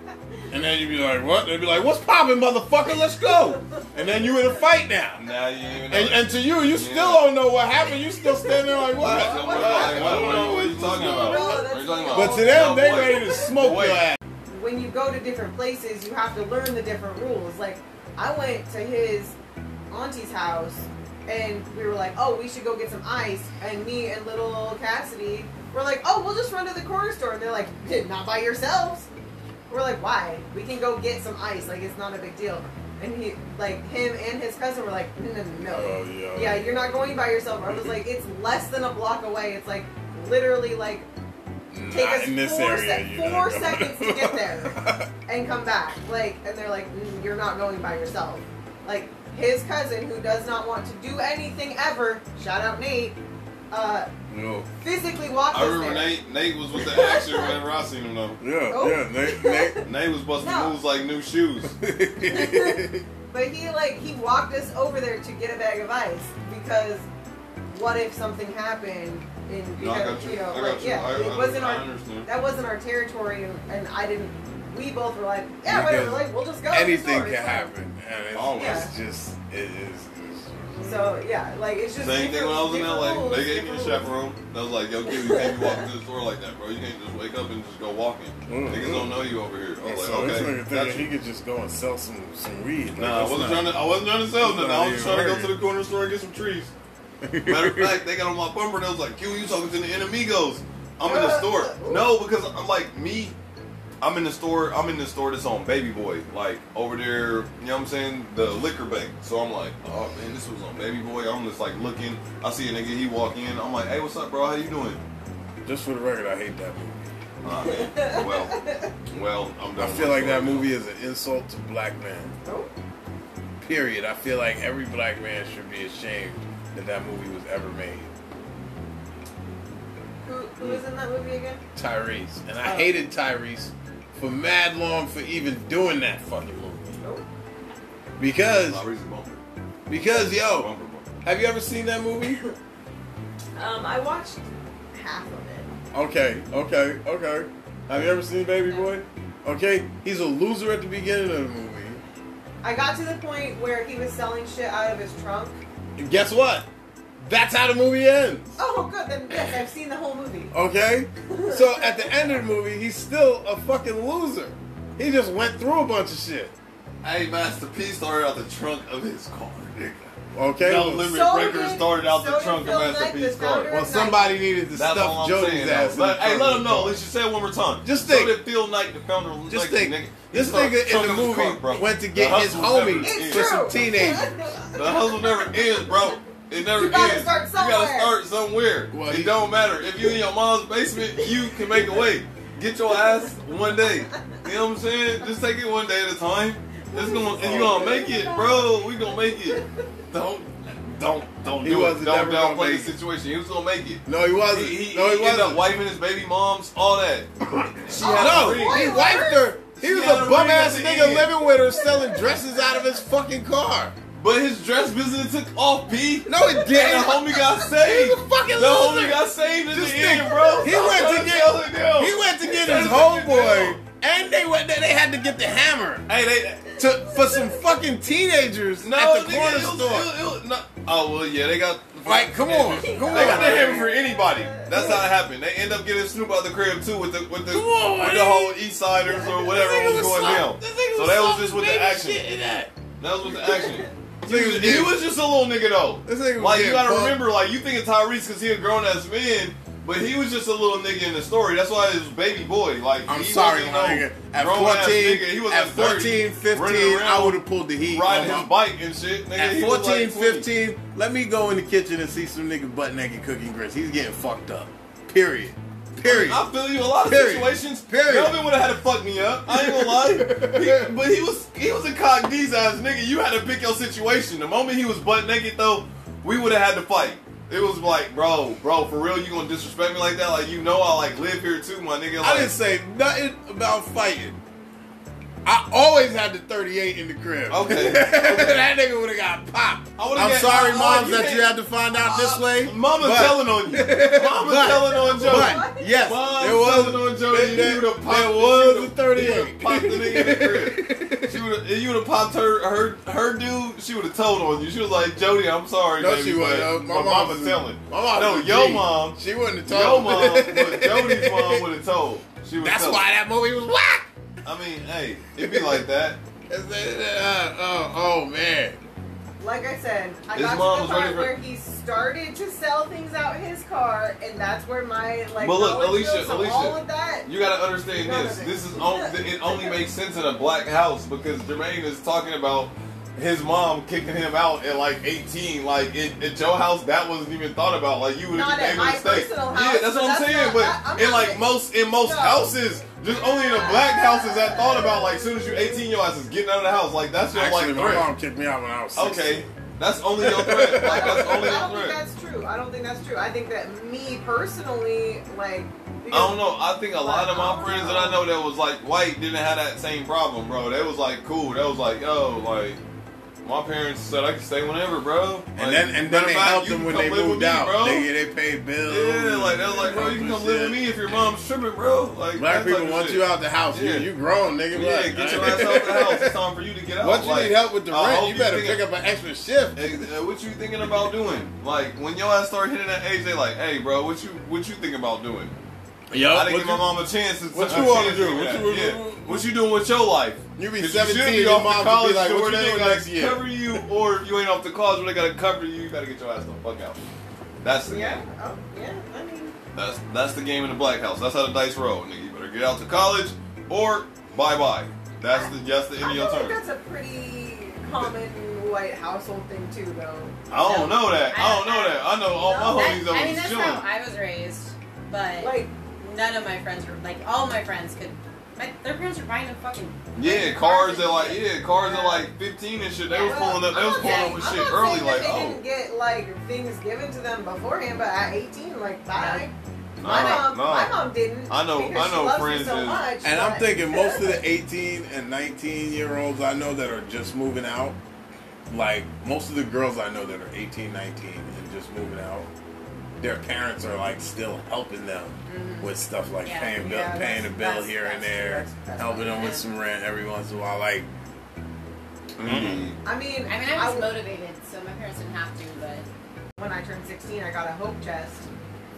And then you'd be like, "What?" They'd be like, "What's popping, motherfucker? Let's go!" And then you in a fight now. Now you even know. And, and to you, you still don't know what happened. You still standing there like, What? "What?" What, what, what, what are you talking about? What are you talking about? But to them, No, they boy. ready to smoke Wait. your ass. When you go to different places, you have to learn the different rules. Like, I went to his auntie's house, and we were like, "Oh, we should go get some ice." And me and little Cassidy were like, "Oh, we'll just run to the corner store." And they're like, "Not by yourselves." We're like, "Why? We can go get some ice. Like, it's not a big deal." And he, like, him and his cousin were like, "No, no, no." Oh, yeah. Yeah, you're not going by yourself. I was like, it's less than a block away. It's like literally like take Not us in this four, area. you're four seconds to get there and come back. Like, and they're like, mm, you're not going by yourself. Like his cousin, who does not want to do anything ever. Shout out Nate. Uh, no. physically walked I remember there. Nate. Nate was with the action whenever I seen him though. Yeah, Oh. yeah. Nate, Nate. Nate was busting No. moves like new shoes. But he like he walked us over there to get a bag of ice because what if something happened in No, I because got you. you know I got like you. yeah I- it I- wasn't I our understand. that wasn't our territory and, and I didn't we both were like yeah whatever like we'll just go Anything can it's fine. happen, and it's, Always. it's just it is. It's, so yeah like it's just Same thing when I was in LA. rules, They gave me a different rules. chaperone. They was like, yo, kid, you can't be walking to the store like that, bro. You can't just wake up and just go walking. Mm, Niggas don't know you over here. I was so like, this okay. nigga got he could just go and sell some some weed. Like, Nah, I wasn't not- trying to. I wasn't trying to sell That's nothing. I was just trying to go to the corner store and get some trees. Matter of fact, they got on my bumper. They was like, "Q, you talking to the enemigos?" I'm in the store. No, because I'm like me. I'm in the store. I'm in the store that's on Baby Boy, like over there. You know what I'm saying? The liquor bank. So I'm like, oh man, this was on Baby Boy. I'm just like looking. I see a nigga. He walk in. I'm like, hey, what's up, bro? How you doing? Just for the record, I hate that movie. Ah, man. Well, well, I'm done. I feel like that story. movie is an insult to black men. Period. I feel like every black man should be ashamed that that movie was ever made. who, who was in that movie again? Tyrese, and I Oh. hated Tyrese for mad long for even doing that fucking movie because because yo, Bumper, bumper. have you ever seen that movie? um, I watched half of it. Okay, okay, okay. Have you ever seen Baby Boy? Okay, he's a loser at the beginning of the movie. I got to the point where he was selling shit out of his trunk. And guess what? That's how the movie ends. Oh, good. Then yes, I've seen the whole movie. Okay? So at the end of the movie, he's still a fucking loser. He just went through a bunch of shit. Hey, Master P started out the trunk of his car, nigga. Okay? No well, limit So breaker did- started out so the trunk of Master Knight, P's car. well, of somebody needed to That's stuff Jody's saying. ass. though. Let, hey, let of him know. car. Let's just say it one more time. Just so think. did Phil Knight, the founder of Just think. nigga. This nigga in the movie car, bro. went to get his hustle never homies for some teenagers. The hustle never ends, bro. It never You gotta ends. start You gotta start somewhere. Well, it he- don't matter. If you in your mom's basement, you can make a way. Get your ass one day. You know what I'm saying? Just take it one day at a time. It's gonna and you gonna make it, bro. We gonna make it. Don't don't don't He do it. wasn't Don't never downplay the situation. He was gonna make it. No, he wasn't. He, he, no, he, he ended up wasn't. wiping his baby moms, all that. She Oh, had no, a he wiped her. He She was a a bum ass nigga living with her, selling dresses out of his fucking car. But his dress business took off, P. No, it didn't. the homie got saved. was a fucking The loser. homie got saved in Just the think, end, bro. He went to get he went to get his homeboy, and they went. They had to get the hammer Hey, they. to for some fucking teenagers No, at the nigga, corner was- store. it was- it was not- oh well, yeah, they got. Like, come on, come They come got the hammer for anybody. That's how it happened. They end up getting Snoop out the crib too with the with the on, with the whole East Siders or whatever nigga was going soft- down. So that was just with the action. shit in that. That was with the action. He was, he was just a little nigga though. This nigga Like you gotta fucked. remember, like you think of Tyrese because he a grown ass man, but he was just a little nigga in the story. That's why it was baby boy. Like I'm he sorry, my no nigga. At 14, nigga. He was at like 30, 14, 15, I would have pulled the heat. riding his bike and shit. Nigga, At he 14, like 15, let me go in the kitchen and see some nigga butt naked cooking grits. He's getting fucked up. Period. Period. I feel you. A lot of Period. situations, Period. Melvin would have had to fuck me up. I ain't gonna lie. He- but he was he was a cock D's ass nigga. You had to pick your situation. The moment he was butt naked though, we would have had to fight. It was like, bro, bro, for real, you gonna disrespect me like that? Like you know I like live here too, my nigga. I didn't say nothing about fighting. I always had the 38 in the crib. Okay. that nigga would have got popped. I would've I'm got- sorry, I- I- moms, you that you had to find out this way. Mama but- telling on you. Mama But- telling on Joe. But yes, Mom there was telling on Jody. there- you would there was would've- a 38. You would have popped the nigga in the crib. She would have. You would have popped her. Her. Her dude. She would have told on you. She was like, Jody, I'm sorry, No, baby, she but wouldn't. Uh, My, My mama mom's- telling. My mom No, your G. mom. She wouldn't have told. Your told mom, but Jody's mom would have told. She would. That's tell. why that movie was whack. I mean, hey, it'd be like that. Uh, oh, oh man. Like I said, I His got mom to was the ready part for- where he started to sell things out his car, and that's where my like. But look, knowledge Alicia, goes. So Alicia, all of that. You gotta understand this. This is only, it only makes sense in a black house because Jermaine is talking about his mom kicking him out at like 18. Like in, at your house, that wasn't even thought about. Like you would have Not been able my to stay. personal yeah, that's but what I'm that's saying. not- but I- I'm in like saying- most in most No. houses, just only in the black houses that thought about like as soon as you're 18, your ass is getting out of the house. Like that's your Actually, like my threat. mom kicked me out when I was 16. Okay, that's only your threat. Like that's only I your don't think threat. that's true. I don't think that's true. I think that me personally, like. I don't know. I think a lot of my friends that I know that was like white didn't have that same problem, bro. They was like cool. They was like, yo, like my parents said I could stay whenever, bro. Like, And then and then they helped them when they moved me, out. bro. They, they paid bills. yeah, like they was like, bro, you can come live with me if your mom's tripping, bro. Like Black people want shit. you out the house. Yeah. You, you grown, nigga. Yeah, Like, get your ass out the house. It's time for you to get out. Once you Like, need help with the rent, you better thinking- pick up an extra shift. What you thinking about doing? Like when your ass start hitting that age, they like, hey, bro, what you what you thinking about doing? Yo, I didn't what give my you- mom a chance. To, what a you wanna chance do? What that. you- yeah. what you doing with your life? You be 17, should be your off mom the college be like, what you they doing next year? Cover you, or you ain't off the college where they gotta cover you. You gotta get your ass the fuck out. That's the Yeah. game. Oh, yeah. I mean, That's that's the game in the black house. That's how the dice roll, nigga. You better get out to college, or bye bye. That's the that's the end I of your feel like term. that's a pretty common white household thing too, though. I don't know that. I don't know that. I know all No, my homies that I mean, was that's chilling. how I was raised, but Like, none of my friends were like all my friends could. My, their parents were buying them fucking Yeah, cars at like yeah, cars at like 15 and shit. They was well, pulling up. They I'm was not pulling saying- up with I'm shit not early. that Like they oh, didn't get like things given to them beforehand, but at 18, like bye. nah, my mom, nah. my mom didn't. I know- I know she loves me friends so is- much, And I'm thinking most of the 18 and 19 year olds I know that are just moving out, like most of the girls I know that are 18, 19 and just moving out, their parents are like still helping them with stuff like Yeah. paying bill, Yeah, paying a bill that's- here and there, that's- that's helping them with some rent every once in a while. Like, Mm. I mean, I mean, I was w- motivated, so my parents didn't have to, but when I turned 16, I got a hope chest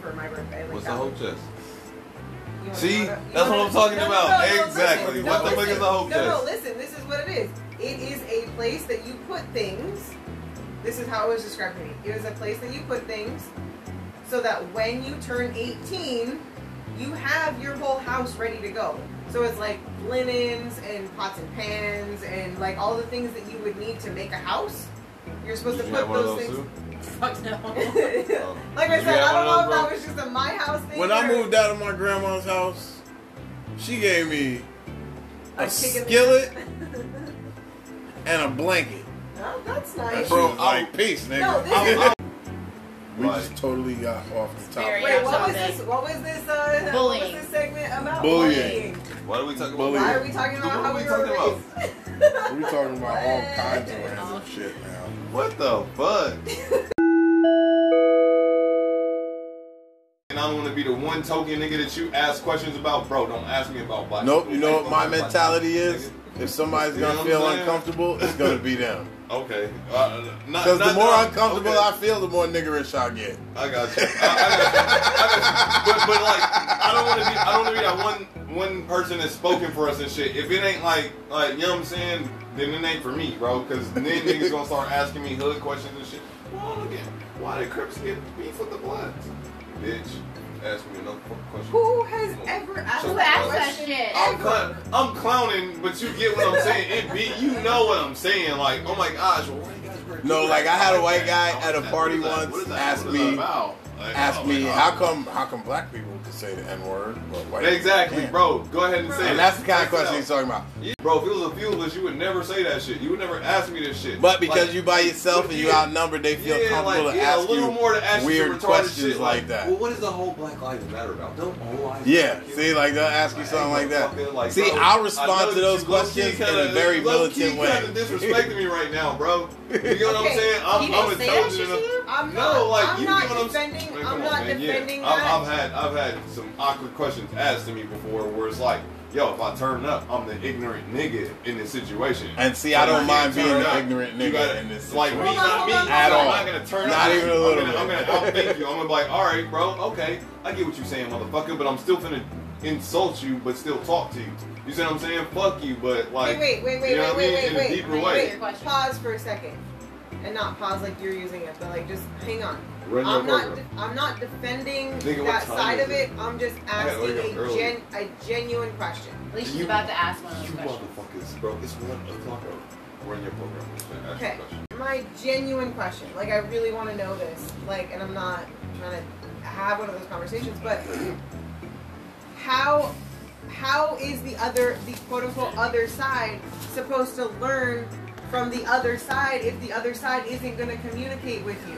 for my birthday. Like What's the that hope chest? you wanna See? know what- you That's what I'm talking no, about. No, no, no, Exactly. listen, What no, the fuck is listen. a hope chest? No, no, listen. This is what it is. It is a place that you put things. This is how it was described to me. It was a place that you put things so that when you turn 18, you have your whole house ready to go. So it's like linens and pots and pans and like all the things that you would need to make a house. You're supposed Did to you put have one of those those things. too? fuck no. Like I said, I don't know if of that was just a my house thing. when I moved out of my grandma's house, she gave me a a kick in the skillet and a blanket. Oh, that's nice. she Bro, was like, peace, nigga. No, this I'm- is we Right. just totally got off the top. Wait, what was this? What was this? Uh, Bullying. What was this segment about? Bullying. Why are we talking about Bullying. Why are we talking about What how are we we were talking raised? We talking about all kinds of random shit now. What the fuck? And I don't want to be the one token nigga that you ask questions about, bro. Don't ask me about black. Nope, you know what my ask me about mentality is? people, If somebody's gonna what feel saying? uncomfortable, it's gonna be them. Okay. Uh, Because the not more uncomfortable okay. I feel, the more niggerish I get. I got you. I, I got you. I got you. But, but like, I don't want to be. I don't want to be that one one person that's spoken for us and shit. If it ain't like like you know what I'm saying, then it ain't for me, bro. Because then niggas gonna start asking me hood questions and shit. Well, look at why did Crips get beef with the Bloods, bitch. Ask me another question. Who has ever asked Who that uh, question? shit? I'm, clown, I'm clowning, but you get what I'm saying. It be, you know what I'm saying. Like, oh my gosh, well, why you guys wear No, like I had a white guy at a party What is that? once What is that? ask What is that me- about? Like, ask oh me my how come how come black people can say the n word, but white Exactly, people bro. Go ahead and say it. And that's the kind of Check it question out. he's talking about. Yeah, Bro, if it was a few of us, you would never say that shit. You would never ask me this shit. But because Like, you by yourself and you yeah, outnumbered, they feel yeah, comfortable like, to yeah, ask a little you more to ask you weird questions shit, like that. Well, what is the whole Black Lives Matter about? Don't all lives Yeah, see, like they'll ask you something like that. motherfucker, like, See, bro, I'll respond know to those questions in kinda- a very militant way. kinda disrespecting me right now, bro. You know what I'm saying? I'm, he I'm didn't say that intelligent enough. You? I'm No, not, like I'm you not get what I'm defending. I'm come not on, man. defending yeah. that. I've, I've had I've had some awkward questions asked to me before, where it's like, yo, if I turn up, I'm the ignorant nigga in this situation. And see, I don't mind being turn the ignorant nigga gotta- in this like me, situation. Hold on, not me. hold on, At I'm all. not gonna turn Not up. even a little I'm gonna, bit. I'm gonna outthink you. I'm gonna be like, all right, bro, okay, I get what you're saying, motherfucker, but I'm still finna insult you, but still talk to you. You see what I'm saying? Fuck you, but like, wait, wait, wait, you know wait, what I wait, mean? wait, in a wait. deeper Wait, way. wait. question. Pause for a second, and not pause like you're using it, but like just hang on. Run I'm not. program. De- I'm not defending that side of it? it. I'm just I gotta wake asking up a gen a genuine question. At least she's You- about to ask one of You those questions. motherfuckers, bro. It's one o'clock. bro. Run your program. Okay. question. My genuine question, like I really want to know this, like, and I'm not trying to have one of those conversations, but how how is the other the quote unquote other side supposed to learn from the other side if the other side isn't going to communicate with you?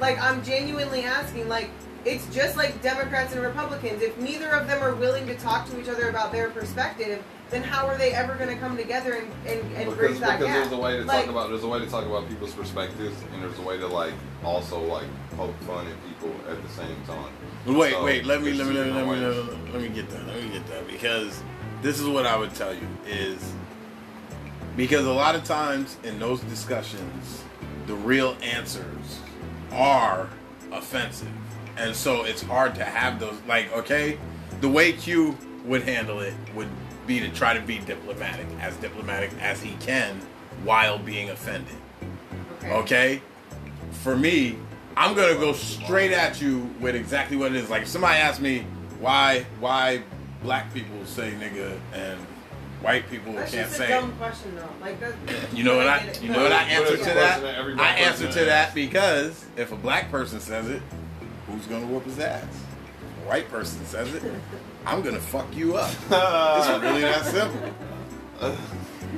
Like I'm genuinely asking, like it's just like Democrats and Republicans. If neither of them are willing to talk to each other about their perspective, then how are they ever going to come together and, and, and because bridge that because gap? there's a way to Like- talk about there's a way to talk about people's perspectives and there's a way to like also like poke fun at people at the same time. Wait, So, wait. Let me let me let me let me, let me let me get that. Let me get that because this is what I would tell you is because a lot of times in those discussions, the real answers are offensive, and so it's hard to have those. Like, okay, the way Q would handle it would be to try to be diplomatic, as diplomatic as he can, while being offended. Okay? For me, I'm gonna go straight at you with exactly what it is. Like if somebody asks me why why black people say nigga and white people That's can't just a say dumb question, though. Like that. you know what I you know what I answer to that? question that every I answer to that because if a black person says it, who's gonna whoop his ass? A white person says it, I'm gonna fuck you up. It's really that simple.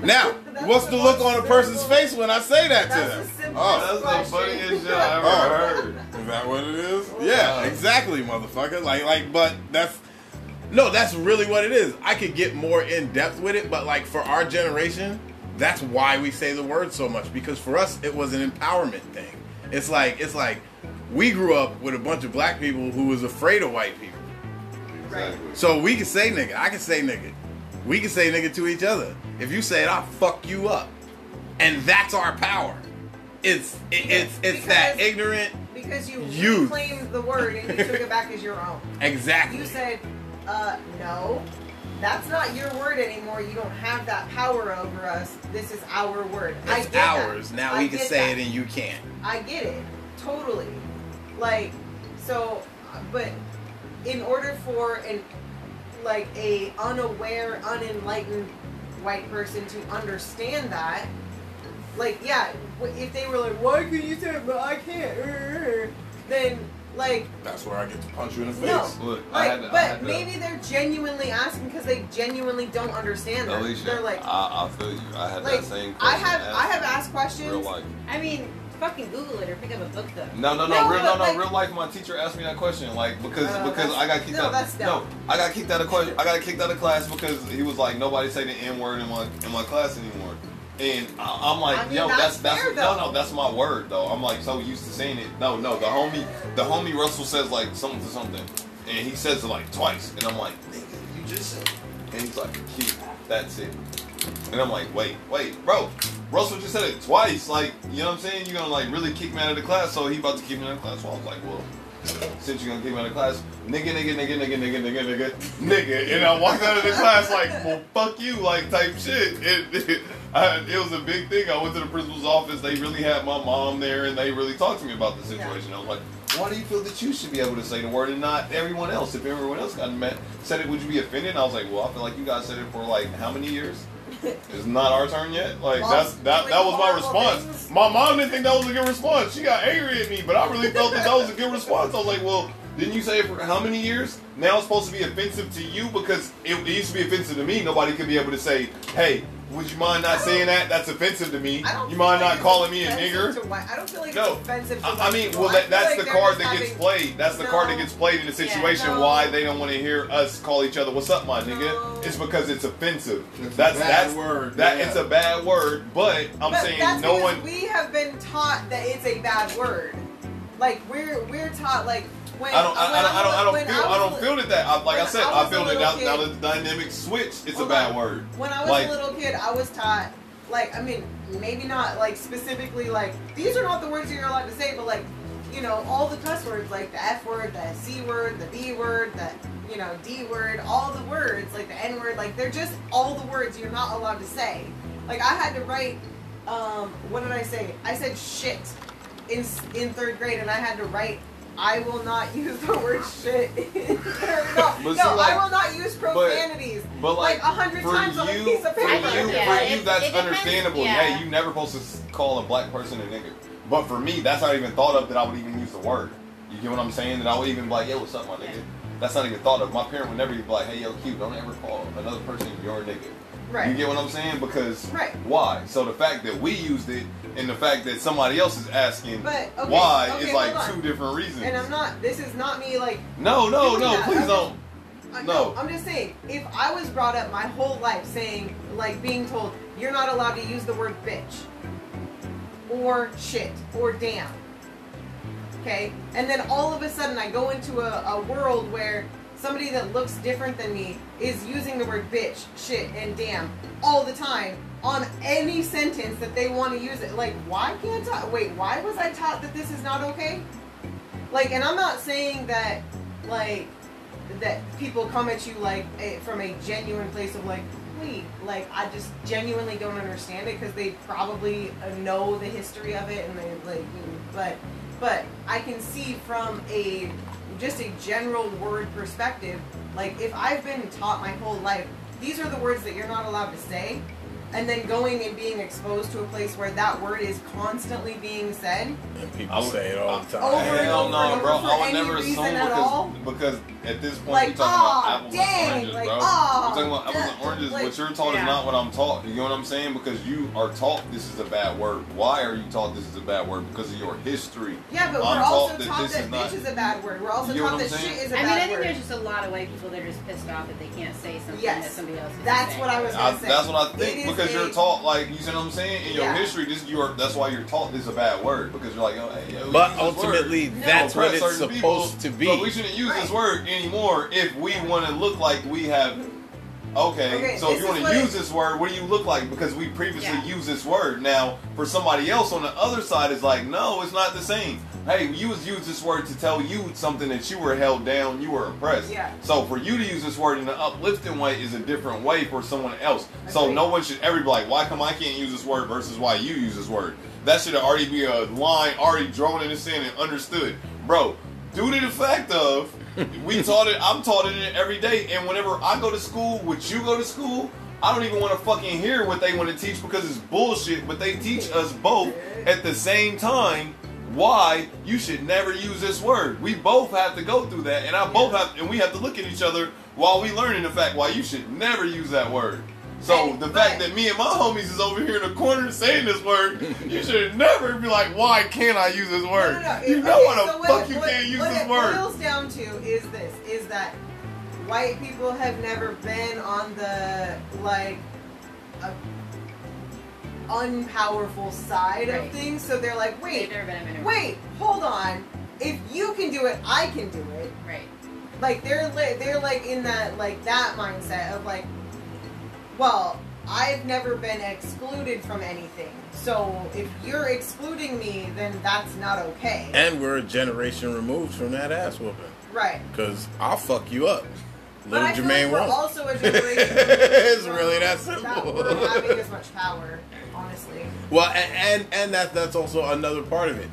Now, That's what's the the look on a person's simple- face when I say that to That's them? the Oh, That's the funniest shit I ever Oh. heard. Is that what it is? Yeah, exactly, motherfucker. Like, like, but that's no, that's really what it is. I could get more in depth with it, but like for our generation, that's why we say the word so much because for us it was an empowerment thing. It's like it's like we grew up with a bunch of black people who was afraid of white people. Exactly. So we can say nigga. I can say nigga. We can say nigga to each other. If you say it, I'll fuck you up. And that's our power. It's it, it's it's that ignorant Because you Youth. reclaimed the word and you took it back as your own. exactly. You said, uh, no, that's not your word anymore. You don't have that power over us. This is our word. It's get that. ours. Now I we can say that. it and you can't. I get it. Totally. Like, so, but in order for an, like, a unaware, unenlightened white person to understand that, like, yeah, if they were like, why can you say it, but I can't, uh, uh, uh, then, like, That's where I get to punch you in the face. No. Look, I like, had to, I but had to, maybe they're genuinely asking because they genuinely don't understand that. Alicia, they're like, I, I feel you. I had like, that same I have, asked I have asked questions. Real life. I mean, fucking Google it or pick up a book though. No, no, no, No, real, no, no, like- real life. My teacher asked me that question, like because Oh, because I got kicked no, out. that's no. I got kicked out of question. I got kicked out of class because he was like nobody say the n word in my in my class anymore. And I, I'm like, I mean, yo, that's that's fair, no, no, that's my word though. I'm like so used to saying it. No, no, the homie, the homie Russell says like something to something, and he says it like twice, and I'm like, nigga, you just said, and he's like, that's it. And I'm like, wait, wait, bro. Russell just said it twice. Like, you know what I'm saying? You're gonna like really kick me out of the class, so he about to kick me out of the class. So I was like, well, since you're gonna kick me out of class, nigga, nigga, nigga, nigga, nigga, nigga, nigga, nigga. And I walked out of the class like, well, fuck you, like type shit. It, I, it was a big thing. I went to the principal's office. They really had my mom there, and they really talked to me about the situation. I was like, why do you feel that you should be able to say the word and not everyone else? If everyone else got mad, said it, would you be offended? And I was like, well, I feel like you guys said it for like how many years? It's not our turn yet. Like Well, that's that. That was my response. things. My mom didn't think that was a good response. She got angry at me, but I really felt that that was a good response. I was like, well, didn't you say it for how many years? Now it's supposed to be offensive to you because it, it used to be offensive to me. Nobody could be able to say, hey, would you mind not saying that? That's offensive to me. I don't You mind like not calling me a nigger? to white- I don't feel like No. it's offensive to I, I mean, people. well, that, that's like the they're card just that gets having- played. That's the card that gets played in a situation no. why they don't want to hear us call each other "What's up, my nigga?" It's because it's offensive. It's a that's bad that's word, That yeah. it's a bad word, but I'm but saying that's no one. We have been taught that it's a bad word. Like we're we're taught like when I don't. I, I don't. I don't. I don't feel. I don't feel that. That I, like I said, I feel that little now, now that the dynamic switch, it's a bad word. When I was Like- a little kid, I was taught, like, I mean, maybe not like specifically like these are not the words you're allowed to say, but like, you know, all the cuss words, like the F word, the C word, the B word, the you know D word, all the words, like the N word, like they're just all the words you're not allowed to say. Like I had to write, um, what did I say? I said shit in in third grade, and I had to write. I will not use the word shit. no, no, see, like- I will not use profanities. But like, Like a hundred for times on a piece of for paper. you, Yeah, for it- you, that's understandable. yeah. Hey, you never supposed to call a black person a nigga. But for me, that's not even thought of that I would even use the word. You get what I'm saying? That I would even be like, yo, what's up, my nigga? That's not even thought of. My parent would never be like, hey, yo, Q, don't ever call another person your nigga. Right. You get what I'm saying? Because Right. why? So the fact that we used it and the fact that somebody else is asking But, okay, why okay, is like two different reasons. And I'm not. This is not me. Like, no, no, no, that. please I'm don't. uh, No. I'm just saying. If I was brought up my whole life saying, like, being told you're not allowed to use the word bitch, or shit, or damn. Okay, and then all of a sudden I go into a, a world where somebody that looks different than me is using the word bitch, shit, and damn all the time on any sentence that they want to use it. Like, why can't I? Wait, why was I taught that this is not okay? Like, and I'm not saying that, like, that people come at you like a, from a genuine place of like, wait, like I just genuinely don't understand it because they probably know the history of it and they like, but but I can see from a just a general word perspective, like if I've been taught my whole life, these are the words that you're not allowed to say, and then going and being exposed to a place where that word is constantly being said, And people I would- say it all the time. Over and Hell over no, and bro. over I would for any never reason assume at because all. because at this point Like, we're talking "Aw, about apples dang," and oranges, like, bro. "Aw, we're talking about apples and oranges. like, what you're taught yeah. is not what I'm taught. You know what I'm saying? Because you are taught this is a bad word. Why are you taught this is a bad word? Because of your history. Yeah, but I'm we're also taught that taught this that is not- bitch is a bad word. We're also taught that saying? shit is a I mean, bad I think word. there's just a lot of white people that are just pissed off that they can't say something Yes. that somebody else is That's saying. what I was I, gonna say. that's what I think is because you're taught like you see what I'm saying in your Yeah. history. This you are that's why you're taught this is a bad word because you're like oh hey But use this word. ultimately, that's what it's supposed to be. So we shouldn't use this Right. word anymore if we want to look like we have. Okay, Okay, so if you want to it- use this word, what do you look like? Because we previously Yeah. used this word. Now, for somebody else on the other side, is like, no, it's not the same. Hey, you was use this word to tell you something that you were held down, you were oppressed. Yeah. So for you to use this word in an uplifting way is a different way for someone else. So no one should ever be like, why come I can't use this word versus why you use this word? That should already be a line already drawn in the sand and understood. Bro, due to the fact of we taught it, I'm taught it every day, and whenever I go to school, would you go to school? I don't even want to fucking hear what they want to teach because it's bullshit, but they teach us both at the same time why you should never use this word. We both have to go through that, and I both have, and we have to look at each other while we learning the fact why you should never use that word. So And- the but- fact that me and my homies is over here in the corner saying this word, you should never be like, why can't I use this word? No, no, no. You It- know okay, why the so what fuck it- you what- can't use what this it word. boils down to is this: is that white people have never been on the like a unpowerful side Right. of things, so they're like, wait, never been a wait, hold on. If you can do it, I can do it. Right. like they're li- they're like in that like that mindset of like well i've never been excluded from anything so if you're excluding me then that's not okay And we're a generation removed from that ass whooping. right Because I'll fuck you up. but Little Jermaine like won't. also a generation it's really that that simple. we're having as much power honestly Well, and and, and that that's also another part of it.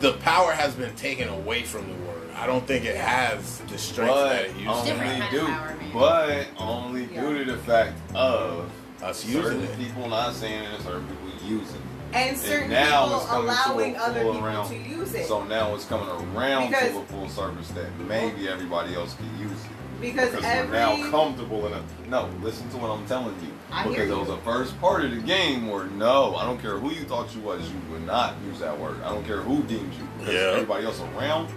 The power has been taken away from the word. I don't think it has the strength that But it used only to. Different have. kind of do, power, man. but only Yeah. due to the fact of us using certain it. people not saying it, and certain people using it. And certain and now people it's coming allowing to a other full people around. to use it. So now it's coming around Because- to a full service that maybe everybody else can use it. because Because every we're now comfortable enough. No, listen to what I'm telling you. I hear because it you. was the first part of the game where no, I don't care who you thought you was, you would not use that word. I don't care who deemed you. Because Yeah. everybody else around was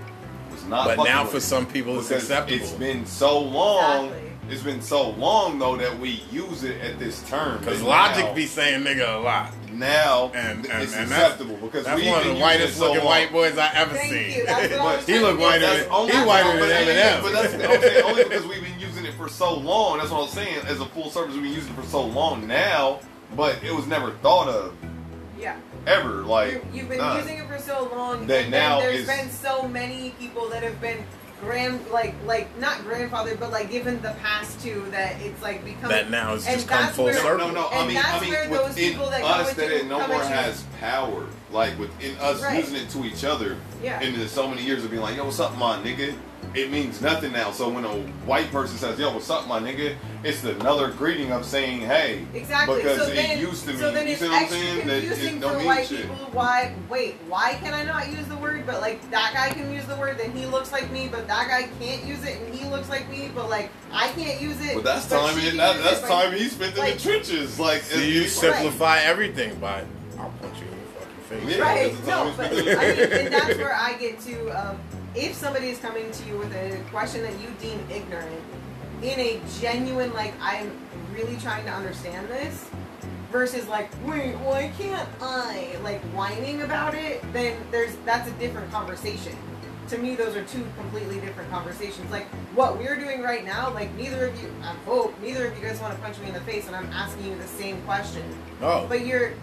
not. But now with for it. some people it's Because acceptable. It's been so long. Exactly. It's been so long though that we use it at this term. Because Logic now- be saying nigga a lot. now And, and, it's and that's, acceptable because that's we've one of been the using whitest it so looking long. white boys I ever Thank seen. you. That's what I was he look whiter than at. only- he whiter than yeah, Eminem. But that's what I'm saying. Only because we've been using it for so long. That's what I'm saying. As a full service, we've been using it for so long now, but it was never thought of yeah. Ever. Like You- You've been nah. using it for so long That and now then there's is- been so many people that have been grand like like not grandfather but like given the past to that it's like become that now it's and just come full where- circle. No, no, I And mean, that's I mean, where those within people that us that it no more at you- has power. Like within us Right. using it to each other, Yeah. and then so many years of being like, "Yo, what's up, my nigga?" It means nothing now. So when a white person says, "Yo, what's up, my nigga?" It's another greeting of saying, "Hey." Exactly. Because so it then, used to so mean- then you it's see what I'm extra saying? That it confusing don't for mean white shit. people. Why? Wait, why can I not use the word? But like that guy can use the word, then he looks like me, but that guy can't use it, and he looks like me, but like I can't use it. But that's but time. she He, that, that's it, but- time he spent in like- the trenches. Like See, you it's- simplify everything by I'll punch you in the fucking face. Yeah. Right. No, but I mean, and that's where I get to. Um, if somebody is coming to you with a question that you deem ignorant, in a genuine like I'm really trying to understand this, versus like wait, why can't I like whining about it? Then there's that's a different conversation. To me, those are two completely different conversations. Like what we're doing right now, like neither of you, I hope neither of you guys want to punch me in the face, and I'm asking you the same question. Oh, But you're,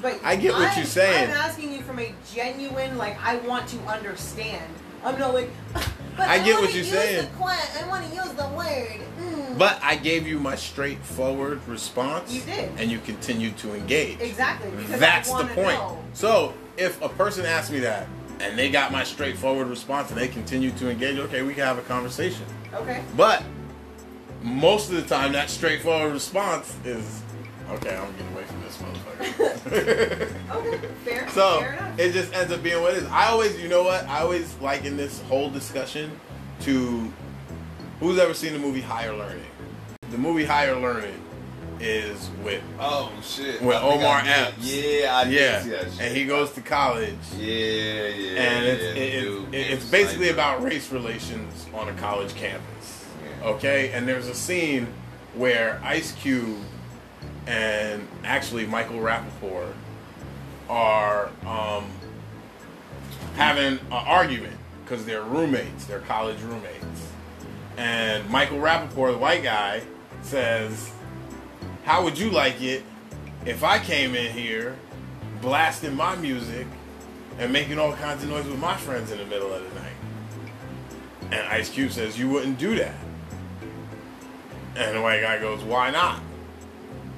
but I get what I'm- you're saying. I'm asking you from a genuine, like, I want to understand. I'm not like, but I get what you're saying. The I want to use the word. Mm. but I gave you my straightforward response. You did. and you continued to engage. exactly That's the point. Know. So if a person asks me that and they got my straightforward response and they continue to engage, okay, we can have a conversation. Okay. But most of the time, that straightforward response is, okay, I'm getting away from this motherfucker. Okay. Fair. so fair enough. it just ends up being what it is. I always, you know what? I always like in this whole discussion to who's ever seen the movie Higher Learning. The movie Higher Learning is with Oh shit! With Omar I. Epps. Yeah, I yeah, shit. and he goes to college. Yeah, yeah. and it's, yeah, it, dude, it, it's basically sniper. about race relations on a college campus. Yeah. Okay, and there's a scene where Ice Cube and actually Michael Rapaport are um, having an argument because they're roommates, they're college roommates. And Michael Rapaport, the white guy, says, How would you like it if I came in here blasting my music and making all kinds of noise with my friends in the middle of the night? And Ice Cube says, You wouldn't do that. And the white guy goes, Why not?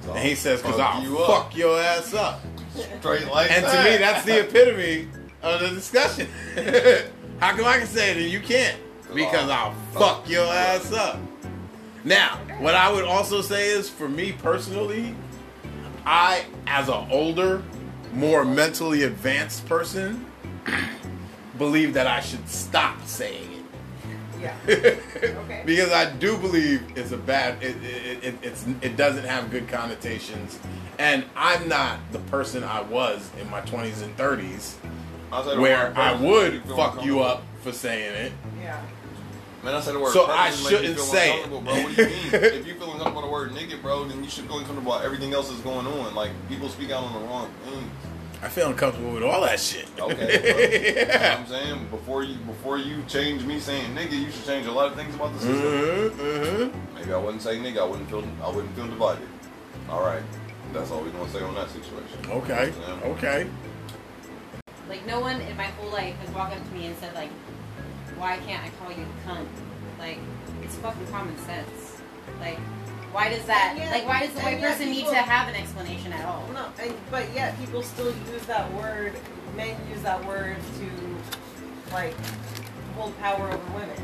And he says, Because fuck I'll you up. fuck your ass up. Straight like And to me, that's the epitome of the discussion. How come I can say it and you can't? Because I'll fuck your ass up. Now, what I would also say is, for me personally, I, as an older, more mentally advanced person, believe that I should stop saying Yeah. Okay. because I do believe it's a bad. It, it, it, it's it doesn't have good connotations, and I'm not the person I was in my 20s and 30s, I said where I would you fuck you up for saying it. Yeah. Man, I said the word. So I make shouldn't feel say it. Bro, what do you mean? if you feel uncomfortable with the word nigga, bro, then you should feel uncomfortable about everything else that's going on. Like people speak out on the wrong things. I feel uncomfortable with all that shit. Okay, bro. You know what yeah. I'm saying before you before you change me saying nigga, you should change a lot of things about the system. Mm-hmm, mm-hmm. Maybe I wouldn't say nigga. I wouldn't feel. I wouldn't feel divided. All right, that's all we're gonna say on that situation. Okay. Yeah. Okay. Like no one in my whole life has walked up to me and said like, "Why can't I call you cunt?" Like it's fucking common sense. Like why does that? And yet- like why does the white yet person need to have an explanation at all? No, and, but yet people still use that word. Men use that word to like hold power over women.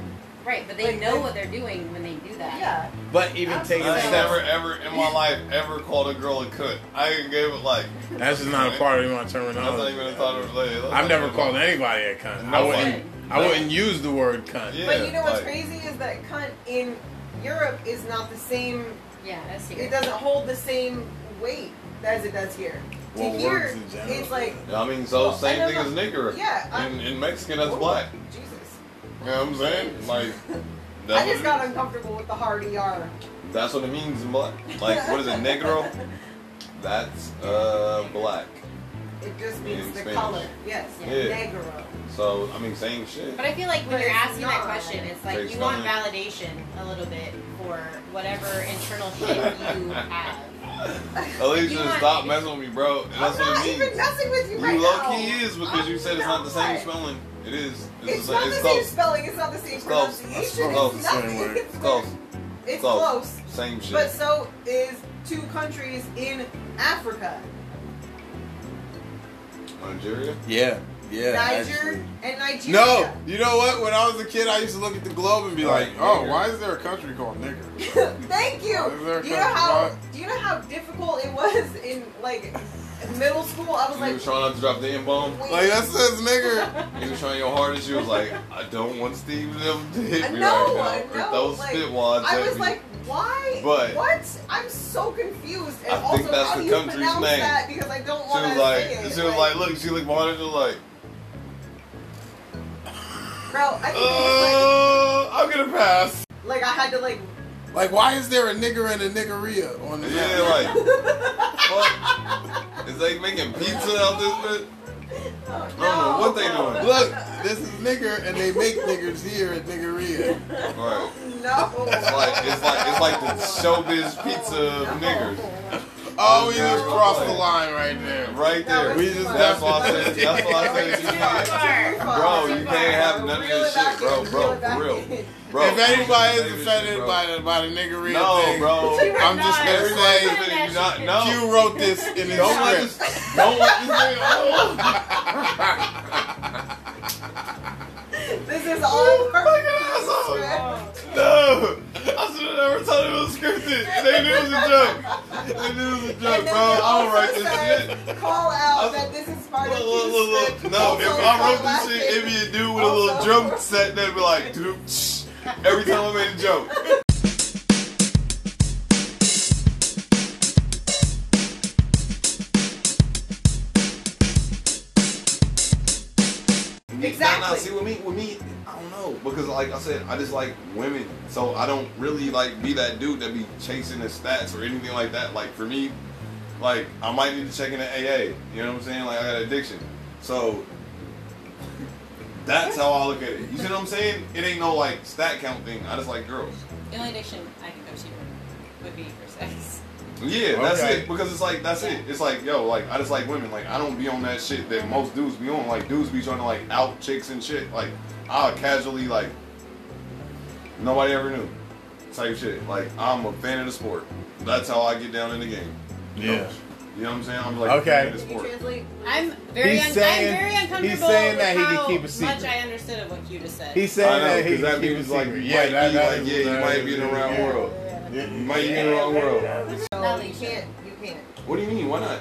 Right, but they Like, know like- what they're doing when they do that. Yeah. But even taking I a ain't step, never ever in my life ever called a girl a cunt. I gave it like that's just not a part of my that's not terminology. even a thought of like, I've not never even- called anybody a cunt. I wouldn't. one. I wouldn't use the word cunt. Yeah. But you know what's like- crazy is that cunt in Europe is not the same. Yeah, that's here. It doesn't hold the same weight as it does here. To Well, here, words in general. it's like I mean, so Well, same thing as I'm nigger. Yeah, In, in Mexican, that's black. Jesus. You know what I'm saying? Like, I just got it is. uncomfortable with the hard ER. That's what it means in black. Like, what is it, negro? That's uh black. It just means In the Spanish. color. Yes, Yeah. negro. So I mean, same shit. But I feel like when But you're it's asking that question, it's like Takes you want time. validation a little bit for whatever internal shit you have. Alicia, You want- stop messing with me, bro. I'm That's not what it even messing with you You right low now. key is because you I'm said it's not the same not. spelling. It is. It's, It's the not same. the It's same close. spelling. It's not the same close. pronunciation. Close. It's Same nothing. way. It's Close. It's Close. close. Same shit. But so is two countries in Africa, Nigeria. Yeah. Yeah. Niger actually. and Nigeria. No, you know what? When I was a kid, I used to look at the globe and be like, "Oh, why is there a country called nigger?" Thank you. Is there a Do you know how? called- Do you know how difficult it was in like middle school? I was You like, was trying not to drop the M bomb. Like that says nigger. You was trying your hardest. You was like, I don't want Steve to hit me No, right now. no, Or those like, spit wads I was me. like, why? But- what? I'm so confused. And I also, think that's how the do you country's pronounce name. that? Because I don't She want was to like, say it. she was like, look, she looked behind her, she was like, bro, I think it was uh, I'm gonna pass. like, like I had to like, Like, why is there a nigger and a niggeria on the Yeah, map? like, fuck. Is they making pizza out this bit? Oh, I don't know oh, what they doing. Look, this is nigger, and they make niggers here at niggeria. Right. No. It's like it's like it's like the showbiz pizza of niggers. Oh, we just crossed the line right there. Right there. We just that's why I left said that's why I said you can't. Bro, you can't have none of this shit, bro, bro, reel it back for real. In. Bro, if anybody is offended shit, bro. by the by the niggeria No, thing, bro. I'm just gonna Everybody say offended, you not no. Q wrote this in his Don't let script. this don't let this nigga oh. This is all part Fucking asshole. script. No! I should have never told him it was scripted. They knew it was a joke. They knew it was a joke, bro. I don't write this said, shit. Call out I- that this is part Look, of look, look, look. No, if I wrote this shit, out it'd be a dude with a little Also- drum set that'd be like, dude, shh, every time I made a joke. Exactly. Nah, nah, see, with me, with me, I don't know because, like I said, I just like women, so I don't really like be that dude that be chasing the stats or anything like that. Like for me, like I might need to check in the AA. You know what I'm saying? Like I got addiction, so that's how I look at it. You see what I'm saying? It ain't no like stat count thing. I just like girls. The only addiction I can go to would be for sex. Yeah, that's Okay. it. Because it's like that's it. It's like yo, like I just like women. Like I don't be on that shit that most dudes be on. Like dudes be trying to like out chicks and shit. Like I'll casually like nobody ever knew type shit. Like I'm a fan of the sport. That's how I get down in the game. Yeah. You know what I'm saying? I'm like Okay. a fan of the Can you sport. translate? I'm very, He's un- saying- I'm very uncomfortable he's saying that with he can keep a secret. much. I understood of what you just said. He's I saying know, that he 'cause that can keep a like secret. Yeah, that, that like yeah, you that might be in the wrong yeah. world. Yeah. You might be in the wrong world. So Not you can't. You can't. What do you mean? Why not?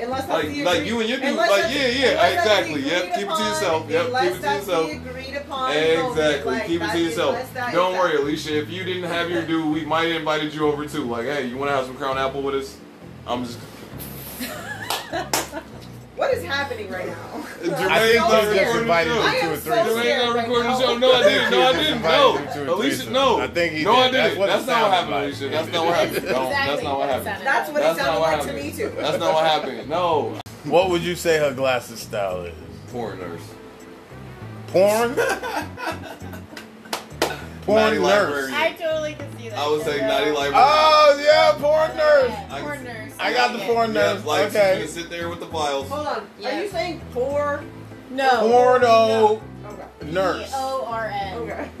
Unless that's Like- the like you and your dude, like, yeah, yeah, unless that's the exactly, yep, keep it to yourself, yep, keep it to yourself. The agreed upon moment, Exactly. like, Keep it to yourself. Don't worry. Alicia. If you didn't have your dude, we might have invited you over too. Like, hey, you want to have some crown apple with us? I'm just. What is happening right now? Jermaine I think so you just scared. invited I him am to a so threesome. Jermaine scared got right recording the show. No, I didn't. No, I didn't. invited No. him to a Alicia, no. I think he No, did. I didn't. what That's not what happened, like. Alicia. That's not what happened. No, exactly that's not what what happened. That's what That's it not sounded what like to me too. That's not what happened. No. What would you say her glasses style is? Porn nurse. Porn? Porn nurse. librarian. I totally can see that. I would say shit, naughty though. librarian. Oh yeah, porn nurse. Yeah, I- porn nurse. I got the like it. porn Yeah, nurse. like she's okay. gonna sit there with the files. Hold on. Yeah. Are you saying poor? No. Porno Okay. nurse. O R N. Okay.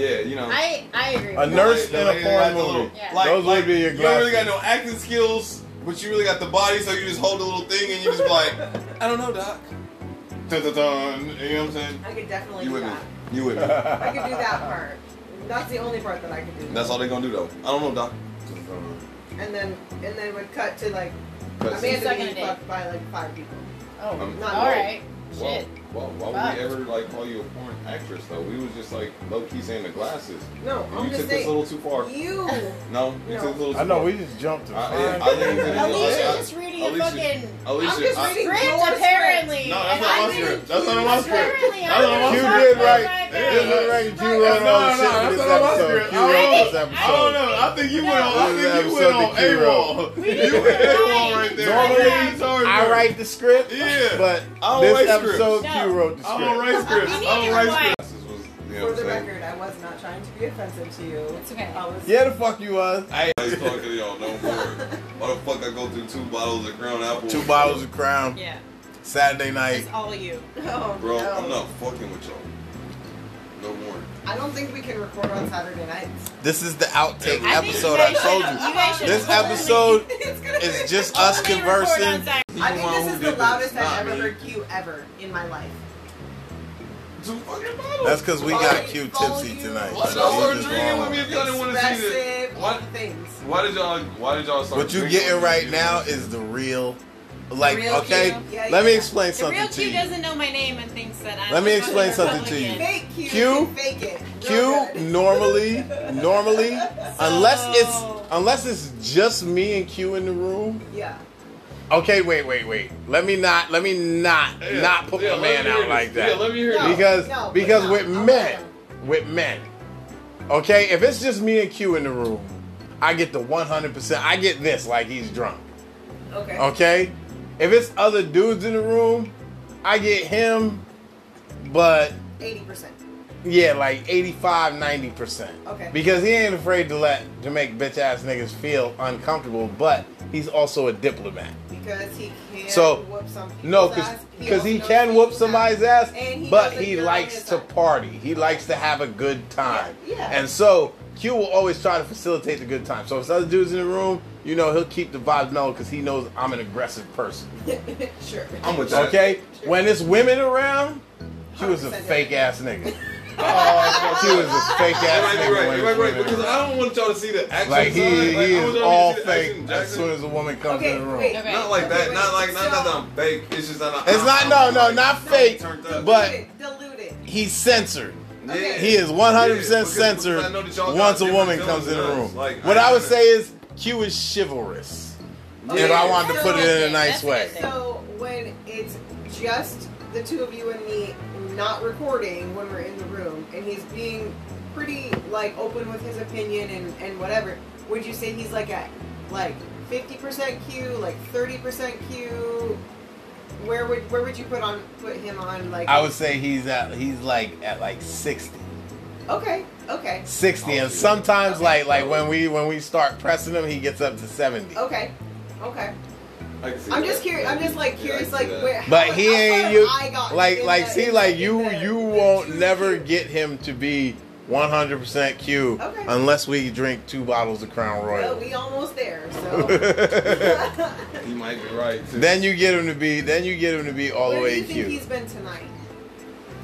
Yeah, you know. I I agree. A nurse The in a lady that porn movie. little- Yeah. Like, Those would be your You don't really got no acting skills, but you really got the body, so you just hold the little thing and you just be like, I don't know, doc. Dun, dun, dun. You know what I'm saying? I could definitely You do with me? You with me? I could do that part. That's the only part that I can do. That's all they're gonna do though. I don't know, Doc. And then and then would cut to like Cut scene. Amanda Sucking being a dick. fucked by like five people. Oh, Um, Not all me. right. Well, Shit. Well, why would Fuck. we ever like call you a porn actress though? We was just like low key saying the glasses. No, And I'm you just took this a saying. little too far. You. No, you No. took a little too I know far. we just jumped to I- find. yeah, I think that- Alicia's I- just reading a Alicia- fucking Alicia, I'm just I- reading script, your script. apparently. No, that's and not I'm my reading script. That's not my script. Apparently, That's I'm not my reading Q script. You did my right. guy. Q did right. Q Right. wrote all the No, shit no, for that's this not my episode. script. Q I wrote don't- this I don't episode. know. I think you went on. I This is think you episode went on that Q AWOL. wrote. We You went AWOL right there. Normally, I'm sorry, I bro. write the script, Yeah. but I don't this write episode, scripts. Q No. Wrote the I don't script. write scripts. You need I don't to write rewind. scripts. This was, you know For the saying? record, I was not trying to be offensive to you. It's okay. I was. Yeah, the fuck you was. I ain't talking to y'all no more. Why the fuck I go through two bottles of Crown Apple? Two bottles of Crown. Yeah, Saturday night. it's all of you. Oh, Bro, no. I'm not fucking with y'all. No more. I don't think we can record on Saturday nights. This is the outtake I episode. you I told you. You guys should This episode is just us Only record on conversing. I think this who is the loudest I've ever me. heard Q ever in my life. Two fucking bottles. That's because we got Q tipsy tonight. Why did So y'all start drinking with me if y'all didn't want to see Expressive, it? all Why, the things. why did y'all? Why did y'all start? What you getting right now is the real. Like, real okay, Q? Yeah, let me yeah. explain The real something to Q you. doesn't know my name and thinks that I'm. Let me explain something to you. Fake Q, Q- fake it. Q Real good. normally, normally, unless it's unless it's just me and Q in the room. Yeah. Okay, wait, wait, wait. Let me not, let me not, Yeah, not put yeah, my man out this. like that. Yeah, let me hear No. because no, because no, with I want men, them. with men, okay, if it's just me and Q in the room, I get the one hundred percent. I get this like he's drunk. Okay. Okay, if it's other dudes in the room, I get him, but Eighty percent. yeah, like 85, 90 percent. Okay. Because he ain't afraid to let to make bitch ass niggas feel uncomfortable, but he's also a diplomat. Because he can So, whoop some No, because he also can whoop somebody's ass, he but he likes to party. He likes to have a good time. Yeah, yeah. And so Q will always try to facilitate the good time. So if other dudes in the room, you know, he'll keep the vibes mellow because he knows I'm an aggressive person. sure. I'm with that. Okay? When there's women around, Q is oh, a fake ass nigga. Oh, Q is a fake ass might be nigga. right. when You there's might be right because. I don't want y'all to see the action Like he, side. Like, he is y'all all to see the fake as soon as a woman comes Okay, in the room. wait. Okay. Not like that. Okay, Not like not, not that I'm fake. It's just that I, It's not no no not fake, Turned but Diluted, diluted. he's censored. Okay. He is 100% Yeah, because- censored because I know that y'all got once a woman comes in the room. Like, what I I would say is Q is chivalrous. If I wanted to put it in a nice way. So when it's just the two of you and me not recording when we're in the room and he's being pretty like open with his opinion and, and whatever, would you say he's like a like fifty percent Q, like thirty percent Q? Where would where would you put on put him on like I would say he's at he's like at like 60. Okay, okay, 60 Oh, and sometimes Okay. like like when we when we start pressing him he gets up to 70. okay, okay. I can see I'm that. just curious I'm just like curious can like where But how- he how ain't you I gotten like like see like you the- you the won't never get him to be 100% Q Okay. unless we drink two bottles of Crown Well, Royal. we almost there, so. He might be right. Too. then you get him to be then you get him to be all the Where do way you think Q. he's been tonight?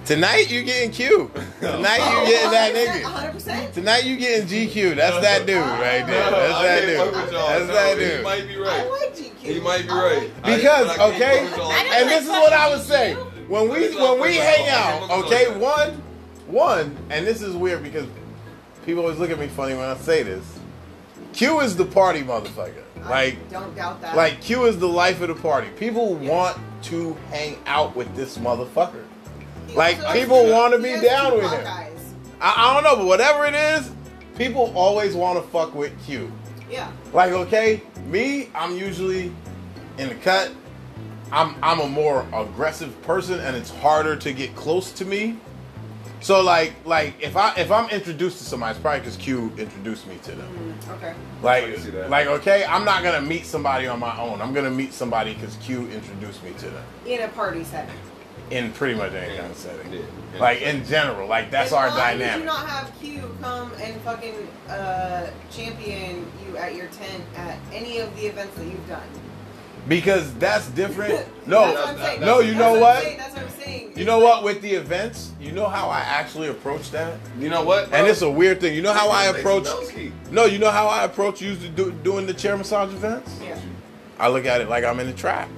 Tonight you getting Q. Tonight you getting that nigga. 100%? Tonight you getting GQ. That's that dude right oh. there. That's I that dude. That's No, that dude. He might be right. I like GQ. He might be right. Because but I can't okay, fuck with y'all. I don't and this is what I would say. When we Let me stop when we hang out, okay, one, one, and this is weird because people always look at me funny when I say this. Q is the party motherfucker. I Like don't doubt that. like Q is the life of the party. People want to hang out with this motherfucker. He like, people he wanna be down with him. I, I don't know, but whatever it is, people always want to fuck with Q. Yeah. Like, okay, me, I'm usually in the cut. I'm I'm a more aggressive person, and it's harder to get close to me. So like like if I if I'm introduced to somebody, it's probably because Q introduced me to them. Mm, okay. Like can see that. like okay, I'm not gonna meet somebody on my own. I'm gonna meet somebody because Q introduced me to them. In a party setting. In pretty much any kind of setting. Yeah. Like in general, like that's And our why Would you dynamic. not have Q come and fucking uh, champion you at your tent at any of the events that you've done? Because that's different. No, That's what I'm no, you That's know I'm what? That's what I'm saying. You know what? With the events, you know how I actually approach that, You know what? and it's a weird thing. You know how I approach. No, you know how I approach usually do, doing the chair massage events. Yeah. I look at it like I'm in a trap.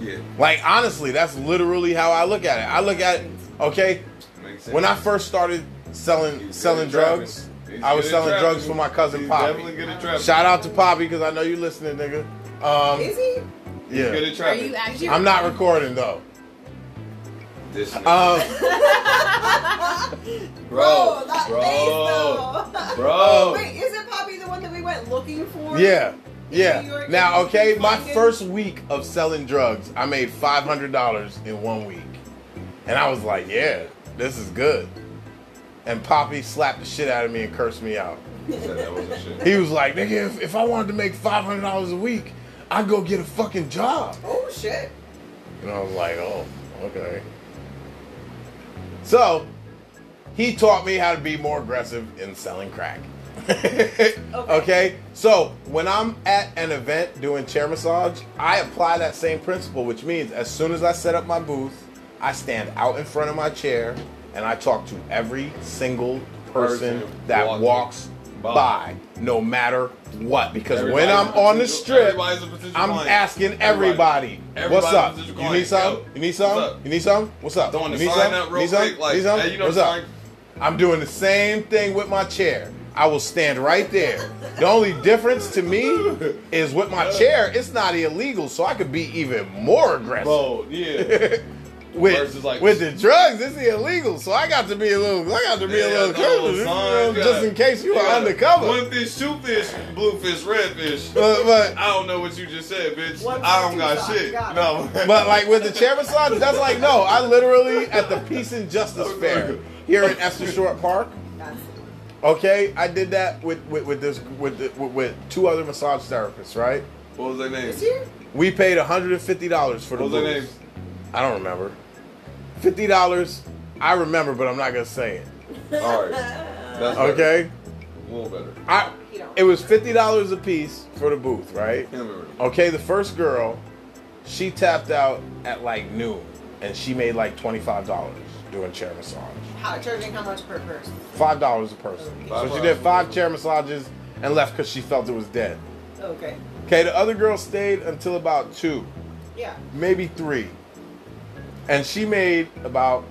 Yeah, Like honestly, that's literally how I look at it. I look at it. Okay, makes sense. when I first started selling selling good at trapping. drugs, I was selling drugs for my cousin Poppy. Definitely good at trapping. Shout out to Poppy because I know you listening, nigga. Um, Is he? Good yeah, at Are trapping. you actually? I'm not recording though. This nigga. Um, bro, that bro, face though. bro. Wait, isn't Poppy the one that we went looking for? yeah, New yeah. York Now, and okay, my fucking- first week of selling drugs, I made five hundred dollars in one week, and I was like, yeah, this is good. And Poppy slapped the shit out of me and cursed me out. He said that wasn't shit. He was like, nigga, if, if I wanted to make five hundred dollars a week, I'd go get a fucking job. Oh shit. And I was like, oh, okay. So, he taught me how to be more aggressive in selling crack. okay. So, when I'm at an event doing chair massage, I apply that same principle, which means as soon as I set up my booth, I stand out in front of my chair and I talk to every single person, Person that walking walks by. by, no matter what. Because when I'm on the strip, everybody's a potential I'm client. asking everybody, Everybody. what's up? You need some? Yo, You need what's some? You need some? What's up? Throwing you need sign some? up real need some? quick, like, need some? hey, you know what's up? I'm doing the same thing with my chair. I will stand right there. The only difference to me is with my chair, it's not illegal, so I could be even more aggressive. Bro, yeah. with, like- with the drugs, it's illegal, so I got to be a little, I got to be Yeah, a little throw a little careful, just in case you Yeah. are undercover. One fish, two fish, blue fish, red fish. But, but I don't know what you just said, bitch. One I don't got socks. shit. Got. No. But like with the chair massage, that's like no. I literally at the Peace and Justice Fair here in Esther Short Park. Okay, I did that with with, with this with, the, with with two other massage therapists. Right, what was their name? we paid hundred and fifty dollars for the What was their booth. names? I don't remember. Fifty dollars. I remember, but I'm not gonna say it. All right. That's better. Okay, A little better. I. It was fifty dollars a piece for the booth, right? Can't remember. Okay, the first girl, she tapped out at like noon, and she made like twenty five dollars doing chair massage. How charging how much per person? Five dollars a person. Five so she did five chair massages and left because she felt it was dead. Okay. Okay, the other girl stayed until about two, Yeah. maybe three, and she made about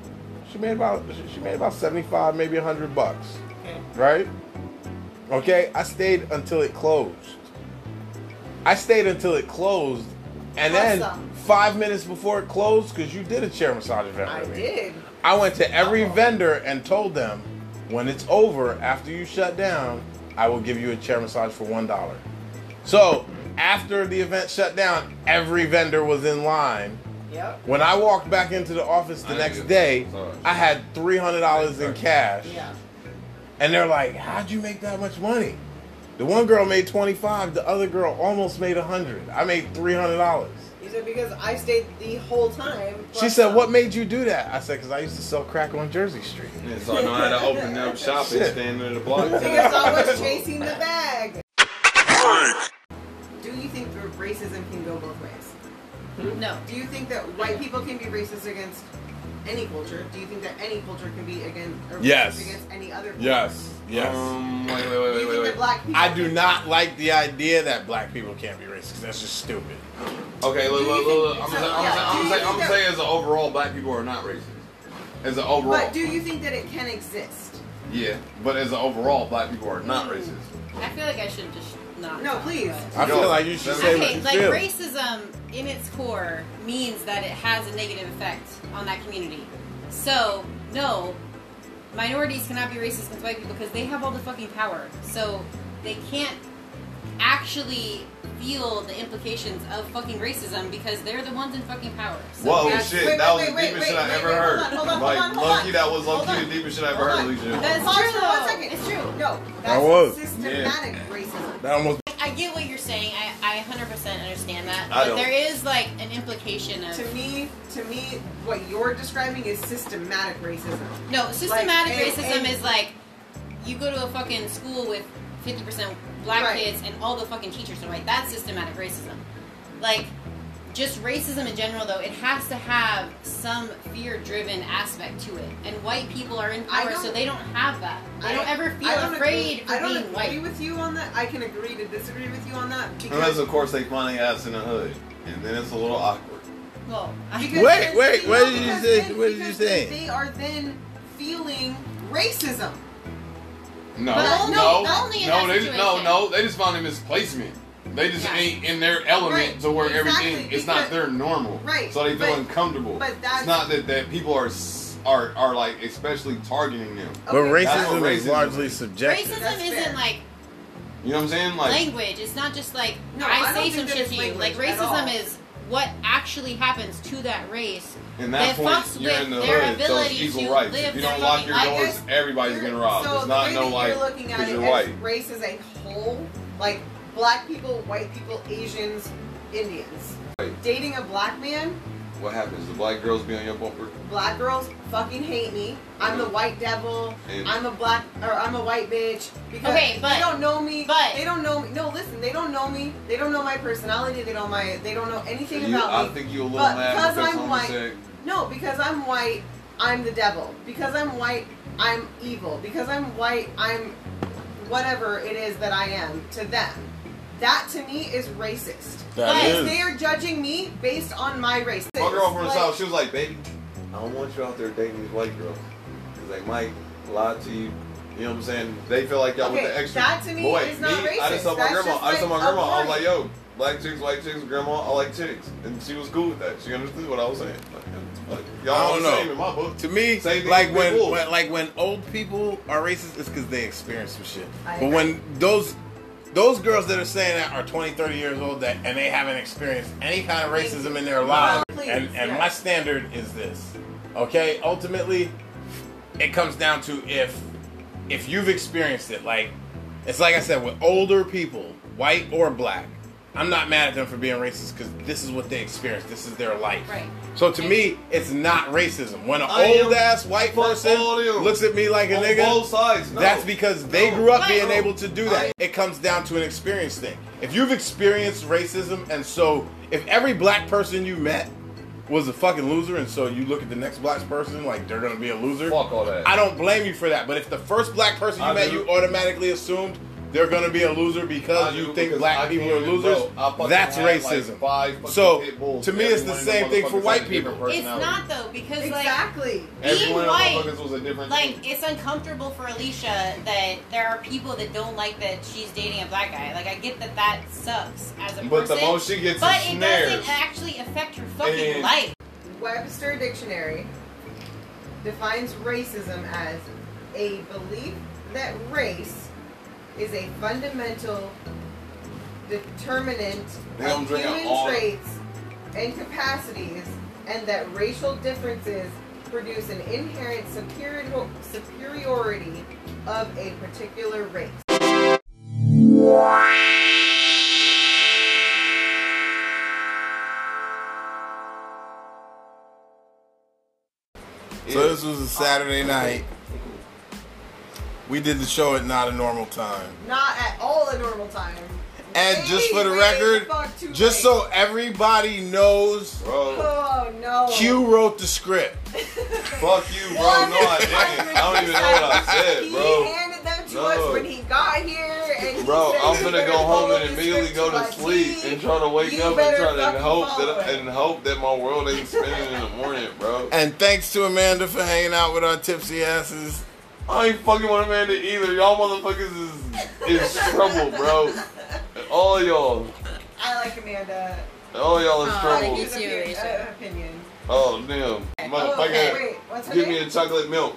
she made about she made about seventy five, maybe hundred bucks, Okay. right? Okay, I stayed until it closed. I stayed until it closed, and then five minutes before it closed, because you did a chair massage event I did. I went to every Uh-oh. vendor and told them, when it's over, after you shut down, I will give you a chair massage for one dollar. So after the event shut down, every vendor was in line. Yep. When I walked back into the office the I next day, get. I had three hundred dollars in cash, Yeah. and they're like, "How'd you make that much money?" The one girl made twenty five. The other girl almost made a hundred. I made three hundred dollars. You said because I stayed the whole time. She said, some. "What made you do that?" I said, "Because I used to sell crack on Jersey Street." Yeah, so I know how to open up shop and stand in the block. Because I was chasing the bag. Do you think racism can go both ways? No. Do you think that white people can be racist against any culture? Do you think that any culture can be against or Yes. against any other culture? Yes. Yes. Um, wait, wait, wait, wait, wait, wait. black people I do not like the idea that black people can't be racist. 'cause That's just stupid. Okay, look, Do look, look, look. I'm so, gonna yeah, say, I'm do gonna you say, think I'm gonna that- say, as an overall, black people are not racist. As an overall, But do you think that it can exist? yeah, but as an overall, black people are not racist. I feel like I should just not. No, please. I feel like you should say what Okay, you like feel. racism in its core means that it has a negative effect on that community. So, no, minorities cannot be racist against white people because they have all the fucking power. So, they can't actually feel the implications of fucking racism because they're the ones in fucking power. So Whoa, that's- shit, wait, that wait, was wait, the deepest wait, shit I wait, ever wait, hold heard. on, hold on, like, hold on, hold Loki, on. that was Hold Loki the deepest shit I ever heard, on. Alicia. That's true, for though. It's true. No, that's That was. systematic racism. That almost. I get what you're saying. I, I 100% understand that. I But don't. there is like an implication of To me, to me, what you're describing is systematic racism. No, systematic and- racism and- is like you go to a fucking school with 50% black Right. kids and all the fucking teachers are white. That's systematic racism. Like, just racism in general, though, it has to have some fear-driven aspect to it, and white people are in power, so they don't have that. They I don't ever feel don't afraid agree, for I don't being agree white. with you on that. I can agree to disagree with you on that Unless, of course, they find their ass in the hood, and then it's a little awkward. Well, Wait, wait, what did you say? What did you say? They are then feeling racism. No, But only- no, only in no, that they just, no, no. They just found a misplacement. They just Yeah. ain't in their element Right, to where exactly, everything. It's not their normal. Right, So they feel but- uncomfortable. but that's- it's not that, that people are are are like especially targeting them. But Okay, that's racism what is racism largely is. subjective. racism That's isn't like You know what I'm saying? Like language. It's not just like No, I I, say some shit to you. Like language at all. racism is what actually happens to that race. in that, that point, fucks you're with in the their hood, so it's ability equal to rights. live If you their don't lock your life. doors, I guess everybody's You're- getting robbed. So it's not no that like you're looking at it you're as white. race as a whole, like black people, white people, Asians, Indians. Right. Dating a black man, What happens? The black girls be on your bumper. black girls fucking hate me. I'm the white devil. And- I'm a black or I'm a white bitch because Okay, but- they don't know me. but- they don't know me. No, listen, they don't know me. They don't know my personality. They don't my. They don't know anything You, about I me. think you a little But mad because because I'm white- said No, because I'm white, I'm the devil. Because I'm white, I'm evil. Because I'm white, I'm whatever it is that I am to them. That to me is racist. That But Because is. they are judging me based on my race. My girl from the Like, south, she was like, "Baby, I don't want you out there dating these white girls." She's like, "Mike lied to you." You know what I'm saying? They feel like y'all with the extra. that to me But wait, is not I just racist. told my That's grandma. just I just told my grandma. I was like, "Yo, black chicks, white chicks, grandma, I like chicks," and she was cool with that. She understood what I was saying. Like, like, y'all I don't the know. same in my book. To me, Same like when, when like when old people are racist, it's because they experience some shit. I but agree. when those those girls that are saying that are 20, 30 years old that and they haven't experienced any kind of racism in their lives, and and yes. my standard is this. Okay, ultimately, it comes down to if if you've experienced it. Like it's like I said with older people, white or black. I'm not mad at them for being racist because this is what they experience. This is their life. Right. So to me, it's not racism. When an I old ass white person looks at me like a On nigga, both sides. No. that's because they No. grew up Right. being No. able to do that. I- it comes down to an experience thing. If you've experienced racism, and so if every black person you met was a fucking loser, and so you look at the next black person like they're gonna be a loser, Fuck all that. I don't blame you for that. But if the first black person you I met do. you automatically assumed they're gonna be a loser because you think because black I people are losers, bro, I fucking that's had, like, racism. five so to me, it's the Every one of same thing for white had a different people. It's not though because like Exactly. Every being one of them white, was a different. like it's uncomfortable for Alicia that there are people that don't like that she's dating a black guy. Like I get that that sucks as a person. but the most she gets but is it snares. doesn't actually affect her fucking And- life. Webster Dictionary defines racism as a belief that race is a fundamental determinant of human traits and capacities, and that racial differences produce an inherent superior, superiority of a particular race. So this was a Saturday night. We did the show at not a normal time. Not at all a normal time. And just for the record, fuck just late. so everybody knows, Bro, Oh no. Q wrote the script. fuck you, bro. No, I didn't. I don't even know what I said, He bro. handed them to No. us when he got here, and he Bro, said, I'm "You gonna go home and immediately go to sleep T. and try to wake You up and try to hope that it. and hope that my world ain't spinning in the morning, bro. And thanks to Amanda for hanging out with our tipsy asses. I ain't fucking with Amanda either. Y'all motherfuckers is is trouble, bro. All y'all, I like Amanda. all y'all is Aw, trouble. thank you. His too, opi- uh, opinion. Oh damn, Oh, motherfucker, wait, what's her give name? me a chocolate milk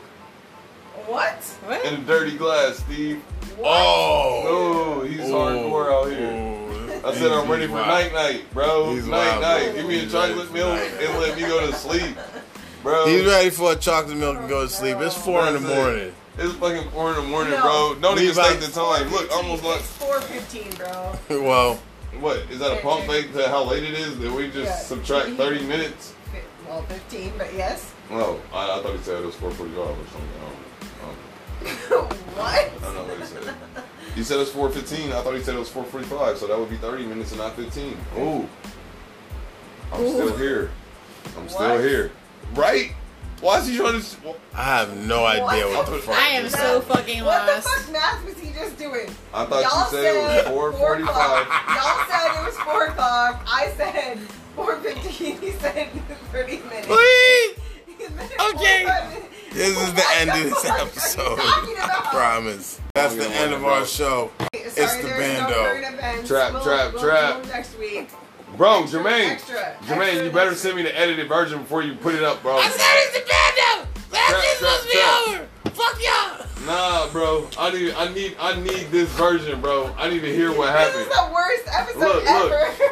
What? What? in a dirty glass, Steve. What? Oh, No, he's hardcore out here. I said I'm ready for night night, bro. He's night wild, night. bro. Give me a He's ready chocolate milk night night. and let me go to sleep, bro. He's ready for a chocolate milk and go to sleep. It's four in the That's it. Morning. It's fucking four in the morning, No. bro. Don't even Levi- state the time. Look, almost like 415, bro. well, what? Is that a pump fake to how late it is? That we just Yeah. subtract thirty minutes? Fi- Well, 15, but yes. Oh, I, I thought he said it was four forty-five or something. I don't, what? I don't know what he said. He said it was four fifteen. I thought he said it was four forty-five, so that would be thirty minutes and not fifteen. Ooh, I'm still here. I'm still What? here. Right? Why is he trying to? I have no idea what the fuck. I am so is. fucking What the fuck math was he just doing? I thought Y'all you said it was said 4:45. Y'all said it was 4 o'clock. I said 4.15. He said 30 minutes. Please. Okay. This is the end of this fuck are you episode. I promise. That's the end of our show. Sorry, It's the there's bando. No current. Trap, We'll- trap, we'll trap. next week. Bro, Extra, Jermaine, extra, Jermaine, extra you better send me the edited version before you put it up, bro. I said it's the bando. Last Trap, year's supposed to be over. Fuck y'all. Nah, bro. I need, I need, I need this version, bro. I need to hear what This happened. is the worst episode Look, look. ever.